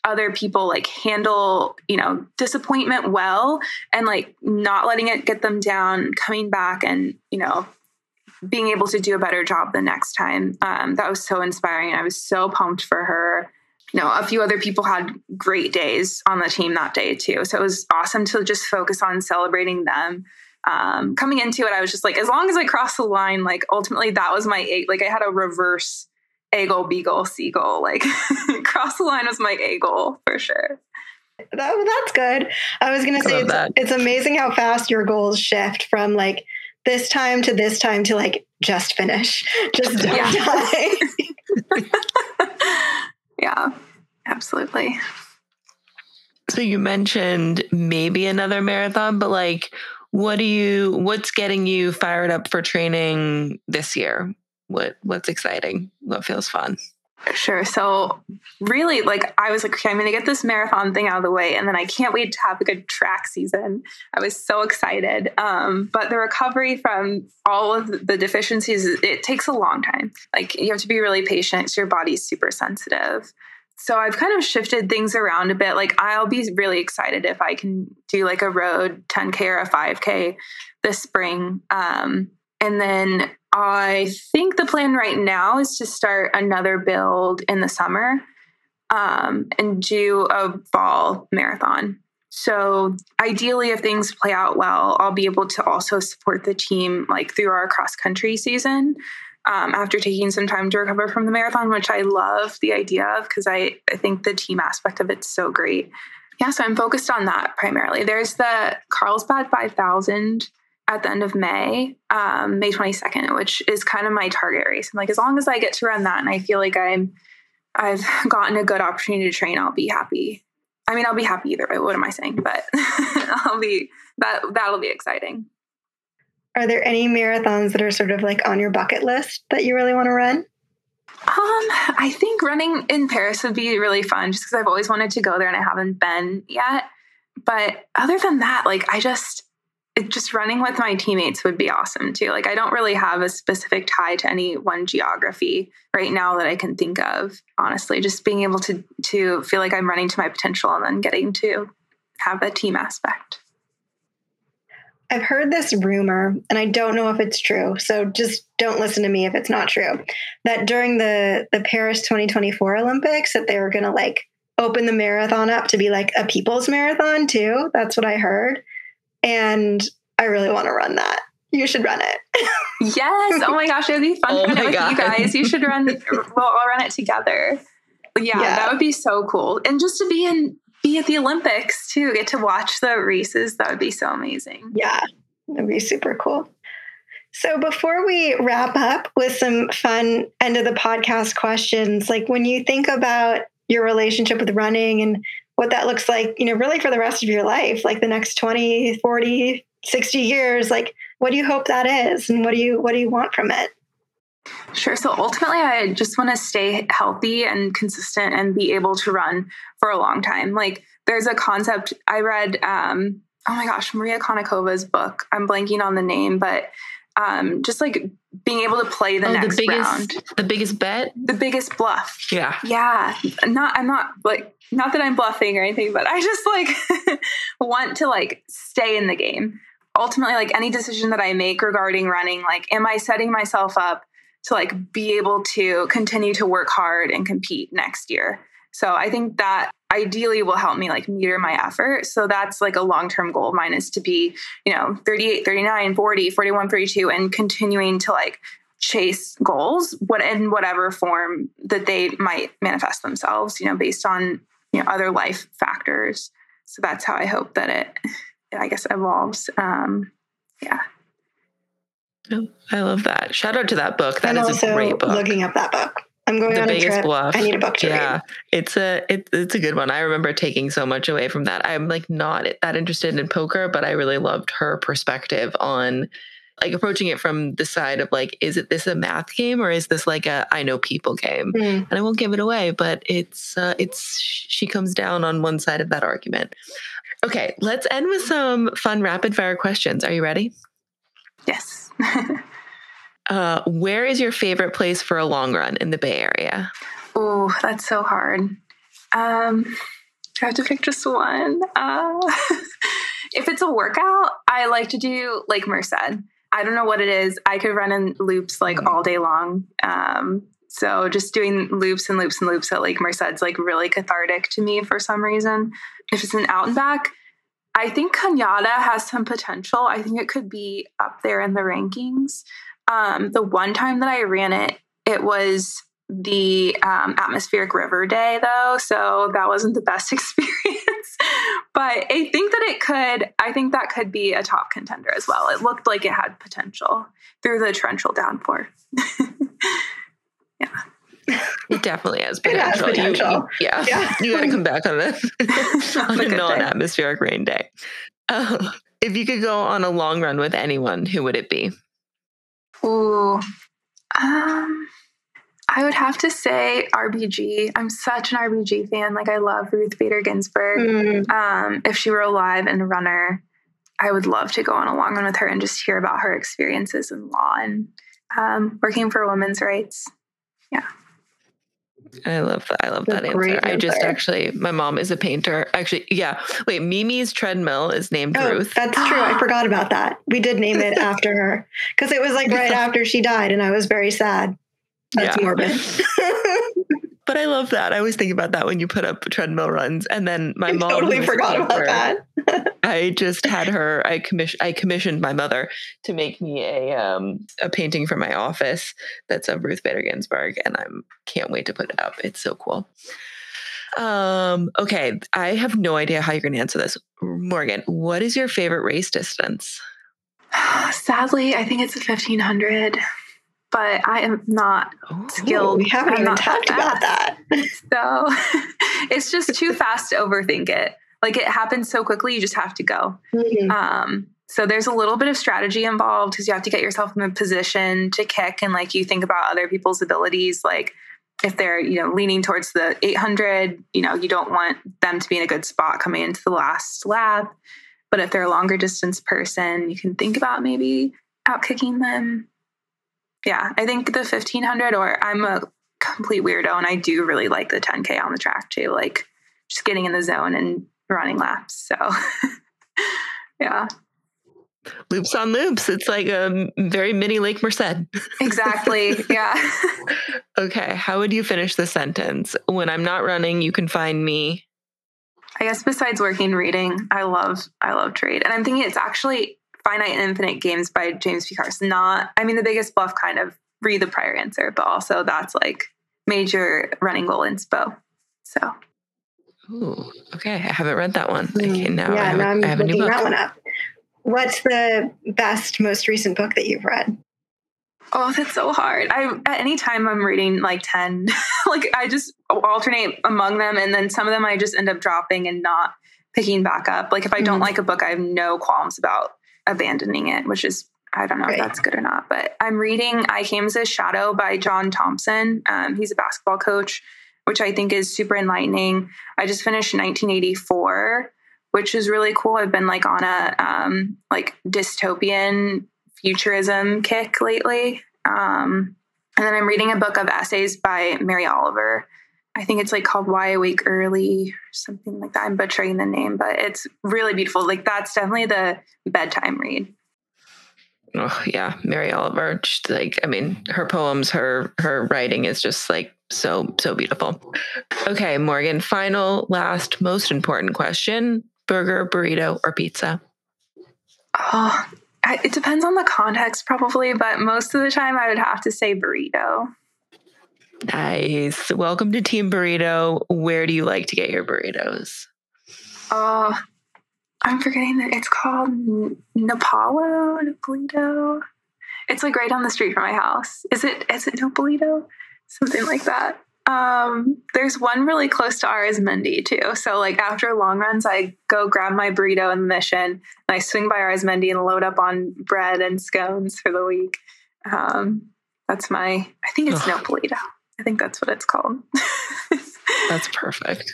other people like handle you know disappointment well and like not letting it get them down coming back and you know being able to do a better job the next time um, that was so inspiring i was so pumped for her you know, a few other people had great days on the team that day too. So it was awesome to just focus on celebrating them. Um, coming into it, I was just like, as long as I cross the line, like ultimately that was my eight like I had a reverse A goal, B goal, C goal. Like [LAUGHS] cross the line was my A goal for sure. That, that's good. I was gonna say it's, it's amazing how fast your goals shift from like this time to this time to like just finish, [LAUGHS] just don't yeah. die. [LAUGHS] Yeah, absolutely. So you mentioned maybe another marathon, but like what do you what's getting you fired up for training this year? What what's exciting? What feels fun? Sure. So really like I was like, okay, I'm gonna get this marathon thing out of the way and then I can't wait to have a good track season. I was so excited. Um, but the recovery from all of the deficiencies, it takes a long time. Like you have to be really patient. So your body's super sensitive. So I've kind of shifted things around a bit. Like I'll be really excited if I can do like a road 10K or a 5K this spring. Um, and then I think the plan right now is to start another build in the summer um, and do a fall marathon. So ideally, if things play out well, I'll be able to also support the team like through our cross country season um, after taking some time to recover from the marathon, which I love the idea of because I, I think the team aspect of it's so great. Yeah, so I'm focused on that primarily. There's the Carlsbad 5000 at the end of May, um, May 22nd, which is kind of my target race. I'm like, as long as I get to run that and I feel like I'm, I've [LAUGHS] gotten a good opportunity to train, I'll be happy. I mean, I'll be happy either way. What am I saying? But [LAUGHS] I'll be that that'll be exciting. Are there any marathons that are sort of like on your bucket list that you really want to run? Um, I think running in Paris would be really fun just because I've always wanted to go there and I haven't been yet. But other than that, like I just just running with my teammates would be awesome too. Like I don't really have a specific tie to any one geography right now that I can think of. Honestly, just being able to to feel like I'm running to my potential and then getting to have a team aspect. I've heard this rumor, and I don't know if it's true. So just don't listen to me if it's not true. That during the the Paris 2024 Olympics, that they were going to like open the marathon up to be like a people's marathon too. That's what I heard, and I really want to run that. You should run it. [LAUGHS] yes. Oh my gosh, it'd be fun oh to run it with God. you guys. You should run. [LAUGHS] We'll all run it together. Yeah, yeah, that would be so cool. And just to be in be at the Olympics too, get to watch the races. That would be so amazing. Yeah, that'd be super cool. So before we wrap up with some fun end of the podcast questions, like when you think about your relationship with running and what that looks like, you know, really for the rest of your life, like the next 20, 40, 60 years, like what do you hope that is and what do you what do you want from it? Sure. So ultimately, I just want to stay healthy and consistent and be able to run for a long time. Like, there's a concept I read, um, oh my gosh, Maria Konnikova's book. I'm blanking on the name, but um, just like being able to play the oh, next the biggest, round. The biggest bet? The biggest bluff. Yeah. Yeah. Not, I'm not like, not that I'm bluffing or anything, but I just like [LAUGHS] want to like stay in the game ultimately like any decision that I make regarding running, like, am I setting myself up to like be able to continue to work hard and compete next year? So I think that ideally will help me like meter my effort. So that's like a long-term goal of mine is to be, you know, 38, 39, 40, 41, 32 and continuing to like chase goals what in whatever form that they might manifest themselves, you know, based on, you know, other life factors. So that's how I hope that it I guess evolves. Um yeah. Oh, I love that. Shout out to that book. That I'm is also a great book. looking up that book. I'm going the on a trip. Bluff. I need a book to yeah, read. it's a it, it's a good one. I remember taking so much away from that. I'm like not that interested in poker, but I really loved her perspective on like approaching it from the side of like, is it this a math game or is this like a I know people game? Mm. And I won't give it away, but it's uh, it's she comes down on one side of that argument. Okay, let's end with some fun rapid fire questions. Are you ready? Yes. [LAUGHS] Uh, where is your favorite place for a long run in the Bay Area? Oh, that's so hard. Um, I have to pick just one? Uh, [LAUGHS] if it's a workout, I like to do Lake Merced. I don't know what it is. I could run in loops like all day long. Um, so just doing loops and loops and loops at Lake Merced is like really cathartic to me for some reason. If it's an out and back, I think Cañada has some potential. I think it could be up there in the rankings. Um, the one time that I ran it, it was the um, atmospheric river day though so that wasn't the best [LAUGHS] experience but i think that it could i think that could be a top contender as well it looked like it had potential through the torrential downpour [LAUGHS] yeah It definitely has It has potential. You- you- yeah. Yeah. [LAUGHS] you got to come back on a, On on a a non-atmospheric rain day. Uh, if you could go on a long run with anyone, who would it be? Ooh. Um, I would have to say RBG. I'm such an RBG fan. Like I love Ruth Bader Ginsburg. Mm. Um, if she were alive and a runner, I would love to go on a long run with her and just hear about her experiences in law and um, working for women's rights. I love that. I love That's that a great answer. I just actually, my mom is a painter. Actually, yeah. Wait, Mimi's treadmill is named Oh, Ruth. that's true. I [GASPS] forgot about that. We did name it [LAUGHS] after her because it was like right after she died, and I was very sad. That's Yeah. morbid. [LAUGHS] But I love that. I always think about that when you put up treadmill runs. And then my I mom totally who's a forgot about that. [LAUGHS] I just had her. I commission. I commissioned my mother to make me a um a painting for my office that's of Ruth Bader Ginsburg, and I'm can't wait to put it up. It's so cool. Um. Okay, I have no idea how you're going to answer this, Morgan. What is your favorite race distance? [SIGHS] Sadly, I think it's a 1500, but I am not Oh, skilled. we haven't I'm even talked about that. [LAUGHS] So [LAUGHS] it's just too fast to overthink it. Like it happens so quickly, you just have to go. Mhm. Um, so there's a little bit of strategy involved because you have to get yourself in a position to kick and like you think about other people's abilities. Like if they're, you know, leaning towards the 800, you know, you don't want them to be in a good spot coming into the last lap. But if they're a longer distance person, you can think about maybe out kicking them. Yeah, I think the 1500 or I'm a complete weirdo and I do really like the 10K on the track too. Like just getting in the zone and running laps. So [LAUGHS] yeah. loops on loops. It's like a very mini Lake Merced. Exactly. Yeah. [LAUGHS] Okay, how would you finish the sentence? When I'm not running, you can find me. I guess besides working, reading, I love I love trade. And I'm thinking it's actually Finite and Infinite Games by James P. Carse. Not I mean the biggest bluff kind of read the prior answer, but also that's like major running goal inspo. So Ooh, okay. I haven't read that one. Okay, now I Mm, yeah, have, now a, I'm I have a new looking book. that one up. What's the best, most recent book that you've read? Oh, that's so hard. I at any time I'm reading like 10. [LAUGHS] like I just alternate among them and then some of them I just end up dropping and not picking back up. Like if I don't Mhm. like a book, I have no qualms about abandoning it, which is I don't know Right. if that's good or not. But I'm reading I Came as a Shadow by John Thompson. Um, he's a basketball coach, which I think is super enlightening. I just finished 1984, which is really cool. I've been like on a um, like dystopian futurism kick lately. Um, and then I'm reading a book of essays by Mary Oliver. I think it's like called Why I Wake Early or something like that. I'm butchering the name, but it's really beautiful. Like that's definitely the bedtime read. Oh yeah, Mary Oliver. Just like I mean, her poems, her her writing is just like so so beautiful. Okay, Morgan. Final, last, most important question: burger, burrito, or pizza? Oh, it depends on the context, probably, but most of the time, I would have to say burrito. Nice. Welcome to Team Burrito. Where do you like to get your burritos? Oh, I'm forgetting that it's called Napalo, Napolito. It's like right down the street from my house. Is it? Is it Napolito? Something like that. Um, there's one really close to Arizmendi too. So like after long runs, I go grab my burrito in the mission and I swing by Arizmendi and load up on bread and scones for the week. Um, that's my. I think it's Ugh. Napolito. I think that's what it's called. [LAUGHS] that's perfect.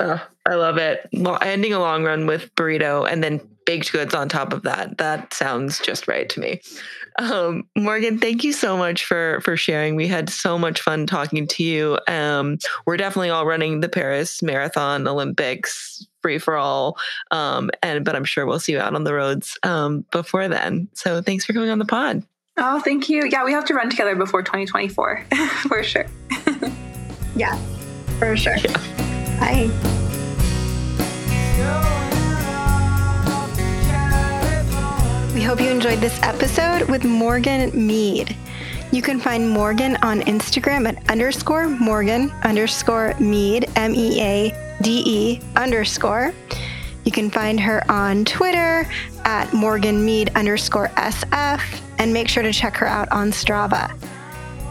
I love it. Well, ending a long run with burrito and then baked goods on top of that. That sounds just right to me. Um, Morgan, thank you so much for for sharing. We had so much fun talking to you. Um, we're definitely all running the Paris Marathon Olympics free for all. Um, and but I'm sure we'll see you out on the roads um, before then. So thanks for coming on the pod. Oh, thank you. Yeah, we have to run together before 2024 [LAUGHS] for sure. yeah, for sure. Yeah. Bye. We hope you enjoyed this episode with Morgan Meade. You can find Morgan on Instagram at underscore Morgan underscore Meade, M E A D E underscore. You can find her on Twitter at Morgan Meade underscore SF and make sure to check her out on Strava.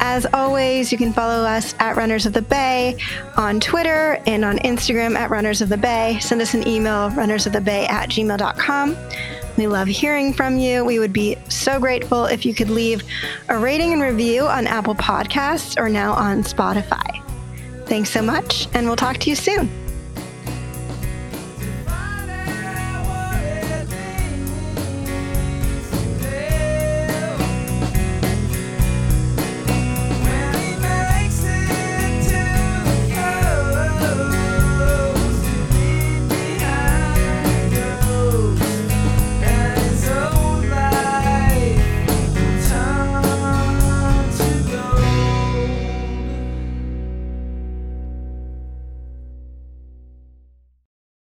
As always, you can follow us at Runners of the Bay on Twitter and on Instagram at Runners of the Bay. Send us an email, runnersofthebay at gmail.com. We love hearing from you. We would be so grateful if you could leave a rating and review on Apple Podcasts or now on Spotify. Thanks so much, and we'll talk to you soon.